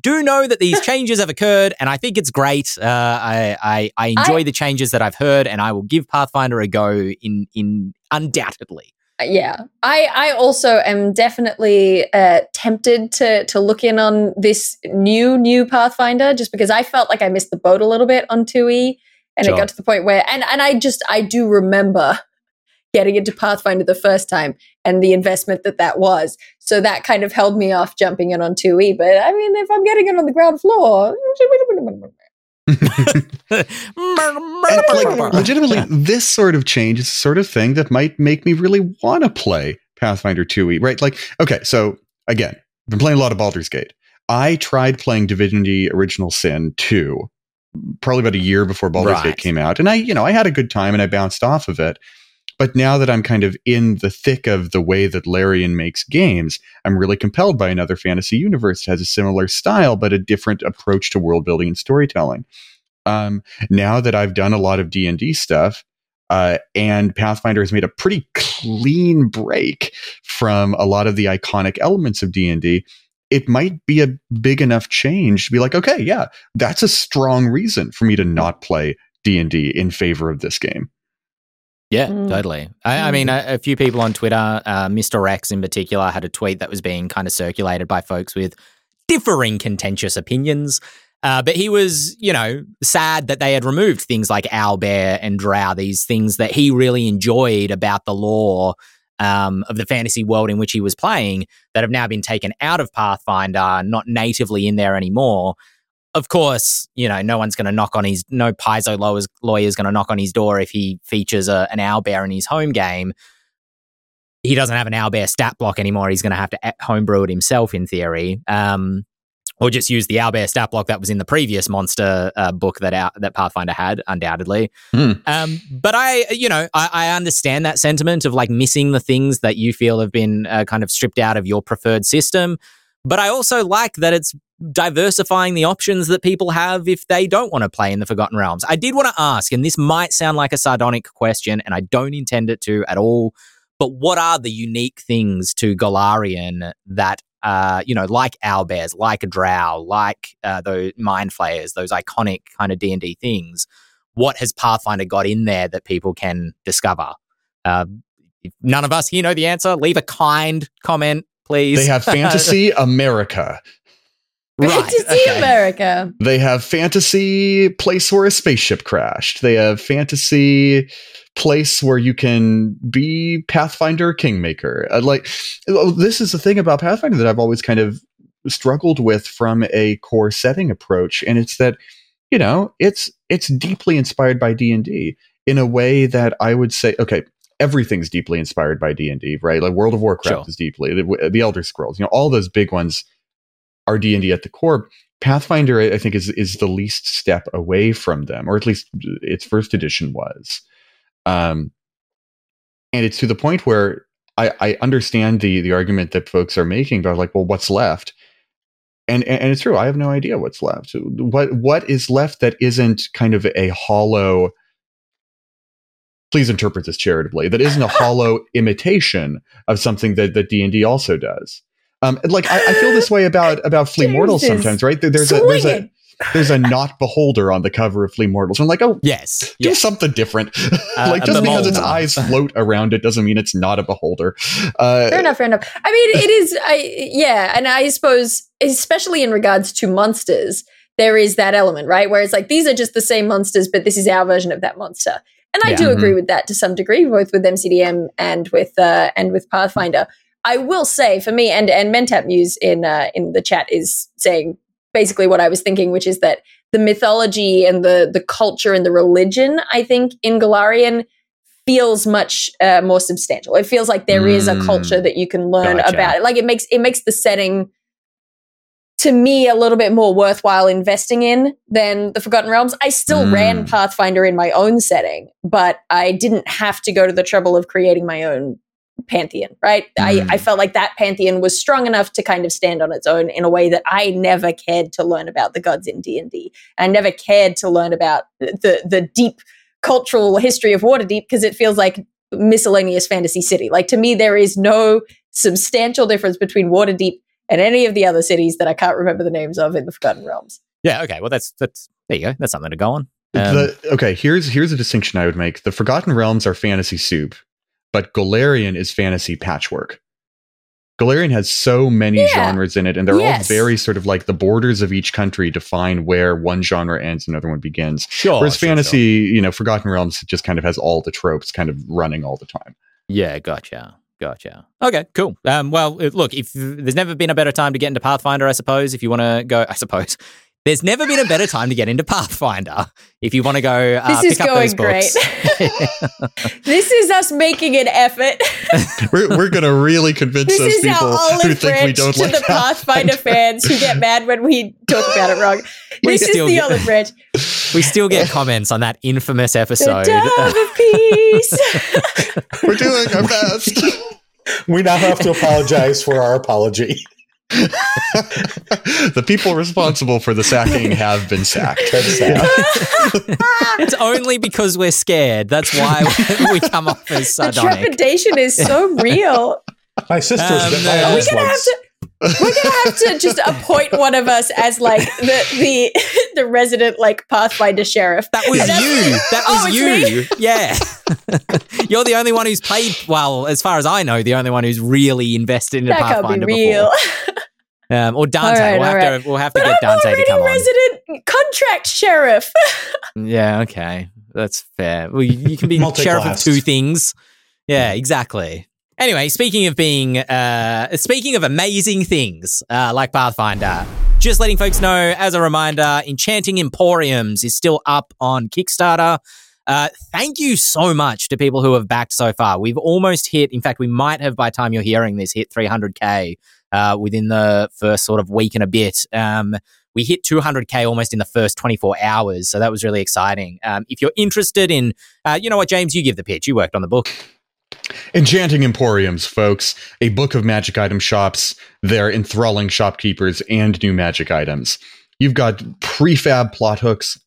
do know that these (laughs) changes have occurred and I think it's great. Uh, I, I, I enjoy I- the changes that I've heard and I will give Pathfinder a go in, in undoubtedly. Yeah i i also am definitely uh tempted to to look in on this new new pathfinder just because i felt like i missed the boat a little bit on 2e and Sure. it got to the point where and and i just i do remember (laughs) getting into pathfinder the first time and the investment that that was so that kind of held me off jumping in on 2e but i mean if i'm getting it on the ground floor (laughs) (laughs) like (laughs) legitimately, this sort of change is the sort of thing that might make me really want to play Pathfinder 2e, right? Like, okay, so again, I've been playing a lot of Baldur's Gate. I tried playing Divinity Original Sin 2 probably about a year before Baldur's Right. Gate came out, and I, you know, I had a good time and I bounced off of it. But now that I'm kind of in the thick of the way that Larian makes games, I'm really compelled by another fantasy universe that has a similar style but a different approach to world building and storytelling. Um, now that I've done a lot of D and D stuff, uh, and Pathfinder has made a pretty clean break from a lot of the iconic elements of D and D. It might be a big enough change to be like, okay, yeah, that's a strong reason for me to not play D and D in favor of this game. Yeah, Mm. totally. I, I mean, a, a few people on Twitter, uh, Mr. Rhexx in particular, had a tweet that was being kind of circulated by folks with differing contentious opinions. Uh, but he was, you know, sad that they had removed things like Owlbear and Drow, these things that he really enjoyed about the lore um, of the fantasy world in which he was playing that have now been taken out of Pathfinder, not natively in there anymore. Of course, you know, no one's going to knock on his, no Paizo lawyer's, lawyer's going to knock on his door if he features a, an owlbear in his home game. He doesn't have an owlbear stat block anymore. He's going to have to e- homebrew it himself in theory. Um, or just use the owlbear stat block that was in the previous monster uh, book that that Pathfinder had, undoubtedly. Hmm. Um, but I, you know, I, I understand that sentiment of like missing the things that you feel have been uh, kind of stripped out of your preferred system. But I also like that it's diversifying the options that people have if they don't want to play in the Forgotten Realms. I did want to ask, and this might sound like a sardonic question, and I don't intend it to at all. But what are the unique things to Golarion that, uh, you know, like owlbears, like a drow, like uh, those mind flayers, those iconic kind of D and D things? What has Pathfinder got in there that people can discover? Uh, if none of us here know the answer. Leave a kind comment, please. They have (laughs) fantasy America. right? Fantasy okay. America. They have fantasy place where a spaceship crashed. They have fantasy place where you can be Pathfinder Kingmaker. Uh, like oh, this is the thing about Pathfinder that I've always kind of struggled with from a core setting approach, and it's that you know it's it's deeply inspired by D and D in a way that I would say okay. Everything's deeply inspired by D and D, right? Like World of Warcraft Sure. is deeply the, the Elder Scrolls. You know, all those big ones are D and D at the core. Pathfinder, I think, is is the least step away from them, or at least its first edition was. Um, and it's to the point where I, I understand the the argument that folks are making about like, well, what's left? And, and and it's true. I have no idea what's left. What what is left that isn't kind of a hollow? Please interpret this charitably. That isn't a (laughs) hollow imitation of something that that D and D also does. Um, like I, I feel this way about about Flee James Mortals sometimes, right? There- There's a there's a there's a not beholder on the cover of Flee Mortals. I'm like, oh, Yes. do yes. something different. Uh, (laughs) like just because its eyes float around it doesn't mean it's not a beholder. Uh, Fair enough, fair enough. I mean, it is, I yeah, and I suppose, especially in regards to monsters, there is that element, right? Where it's like these are just the same monsters, but this is our version of that monster. And I Yeah. do agree with that to some degree, both with MCDM and with uh, and with Pathfinder. I will say, for me, and and Mentap Muse in uh, in the chat is saying basically what I was thinking, which is that the mythology and the the culture and the religion, I think, in Golarion feels much uh, more substantial. It feels like there is a Mm. culture that you can learn Gotcha. about it. Like it makes it makes the setting to me a little bit more worthwhile investing in than the Forgotten Realms. I still Mm. ran Pathfinder in my own setting, but I didn't have to go to the trouble of creating my own pantheon, right? I, Mm. I felt like that pantheon was strong enough to kind of stand on its own in a way that I never cared to learn about the gods in D and D. I never cared to learn about the the deep cultural history of Waterdeep because it feels like miscellaneous fantasy city. Like to me, there is no substantial difference between Waterdeep and any of the other cities that I can't remember the names of in the Forgotten Realms. Yeah. Okay. Well, that's that's there you go. That's something to go on. Um, the, okay, here's here's a distinction I would make. The Forgotten Realms are fantasy soup, but Golarion is fantasy patchwork. Golarion has so many Yeah. genres in it, and they're Yes. all very sort of like the borders of each country define where one genre ends and another one begins. sure. Whereas sure, fantasy, sure. you know, Forgotten Realms just kind of has all the tropes kind of running all the time. Yeah. Gotcha. Gotcha. Okay. Cool. Um. Well, look. If there's never been a better time to get into Pathfinder, I suppose. If you want to go, I suppose. There's never been a better time to get into Pathfinder. If you want to go, uh, This is pick up those going Great. (laughs) (laughs) This is us making an effort. (laughs) We're, we're going to really convince this those is people our who think we don't to like the Pathfinder fans who get mad when we talk about it wrong. We This is still the get- olive branch. we still get comments on that infamous The episode. dove of peace. We're doing our best. We now have to apologize for our apology. (laughs) the people responsible for the sacking have been sacked. (laughs) It's only because we're scared. That's why we come off as sardonic. the sardonic. trepidation is so real. My sister was Um, bit by no. a Are we gonna have once. We're gonna have to just appoint one of us as like the the (laughs) the resident like Pathfinder sheriff. That was you. That Oh, was it's you. (laughs) Yeah. (laughs) You're the only one who's played, well, as far as I know, the only one who's really invested in a That can't be Pathfinder real. before. Um, or Dante. All right, we'll, have all right. to, we'll have to But get I'm Dante to come already on. resident contract sheriff. Yeah, okay. That's fair. Well, you you can be sheriff of two things. Yeah, exactly. Anyway, speaking of being, uh, speaking of amazing things uh, like Pathfinder, just letting folks know as a reminder, Enchanting Emporiums is still up on Kickstarter. Uh, thank you so much to people who have backed so far. We've almost hit, in fact, we might have by the time you're hearing this, hit 300K uh, within the first sort of week and a bit. Um, we hit 200k almost in the first 24 hours so that was really exciting um, if you're interested in uh, you know what james you give the pitch you worked on the book Enchanting Emporiums, folks, a book of magic item shops, their enthralling shopkeepers, and new magic items. You've got prefab plot hooks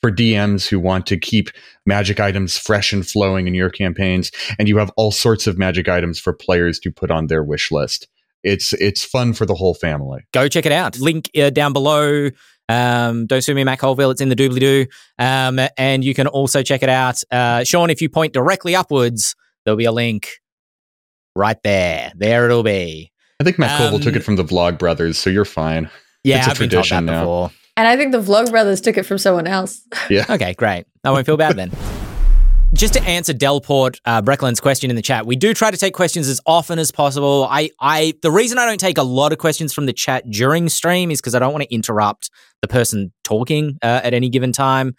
for DMs who want to keep magic items fresh and flowing in your campaigns, and you have all sorts of magic items for players to put on their wish list. It's it's fun for the whole family. go check it out link uh, down below um, don't sue me, Matt Colville. It's in the doobly doo. Um, and you can also check it out. Uh, Shawn, if you point directly upwards, there'll be a link right there. There it'll be. I think Matt Colville Um, took it from the Vlog Brothers, so you're fine. Yeah, It's a I've been that tradition now. before. And I think the Vlog brothers took it from someone else. Yeah. (laughs) Okay, great. I won't feel bad then. (laughs) Just to answer Delport uh, Breckland's question in the chat, we do try to take questions as often as possible. I, I, the reason I don't take a lot of questions from the chat during stream is because I don't want to interrupt the person talking uh, at any given time.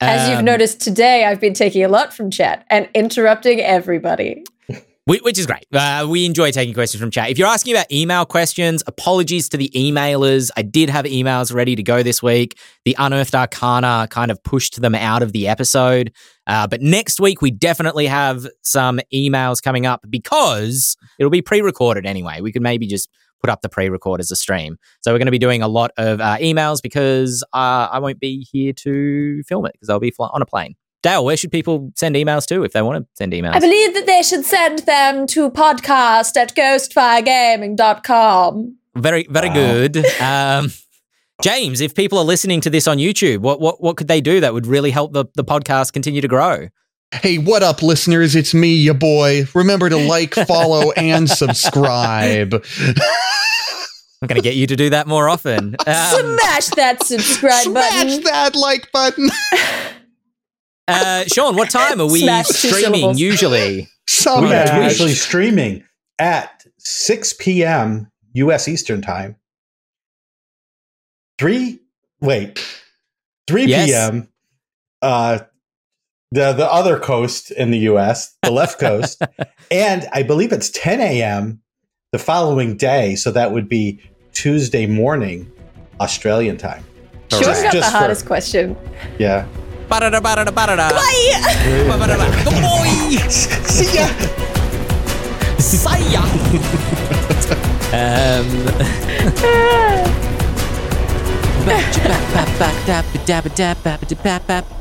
As you've Um, noticed today, I've been taking a lot from chat and interrupting everybody. (laughs) Whi- which is great. Uh, we enjoy taking questions from chat. If you're asking about email questions, apologies to the emailers. I did have emails ready to go this week. The Unearthed Arcana kind of pushed them out of the episode. Uh, but next week, we definitely have some emails coming up because it'll be pre recorded anyway. We could maybe just put up the pre record as a stream. So we're going to be doing a lot of uh, emails because uh, I won't be here to film it because I'll be fly- on a plane. Dael, where should people send emails to if they want to send emails? I believe that they should send them to podcast at ghostfiregaming.com. Very, very Wow. good. Um, James, if people are listening to this on YouTube, what what what could they do that would really help the, the podcast continue to grow? Hey, what up, listeners? It's me, your boy. Remember to like, (laughs) follow, and subscribe. I'm going to get you to do that more often. (laughs) Um, Smash that subscribe Smash button. Smash that like button. (laughs) uh, Shawn, what time are we Smash streaming syllables. usually? We are Twitch. actually streaming at 6 p.m. U.S. Eastern Time. Three, wait, 3 Yes. p.m. Uh, the the other coast in the U.S., the left coast, (laughs) and I believe it's 10 a.m. the following day. So that would be Tuesday morning, Australian time. Shawn got the Just for- question. Yeah. Ba-da-da, ba-da-da, ba-da-da. Bye. Ba-ba-da-ba. (laughs) Good boy. See ya. See ya. um. (laughs)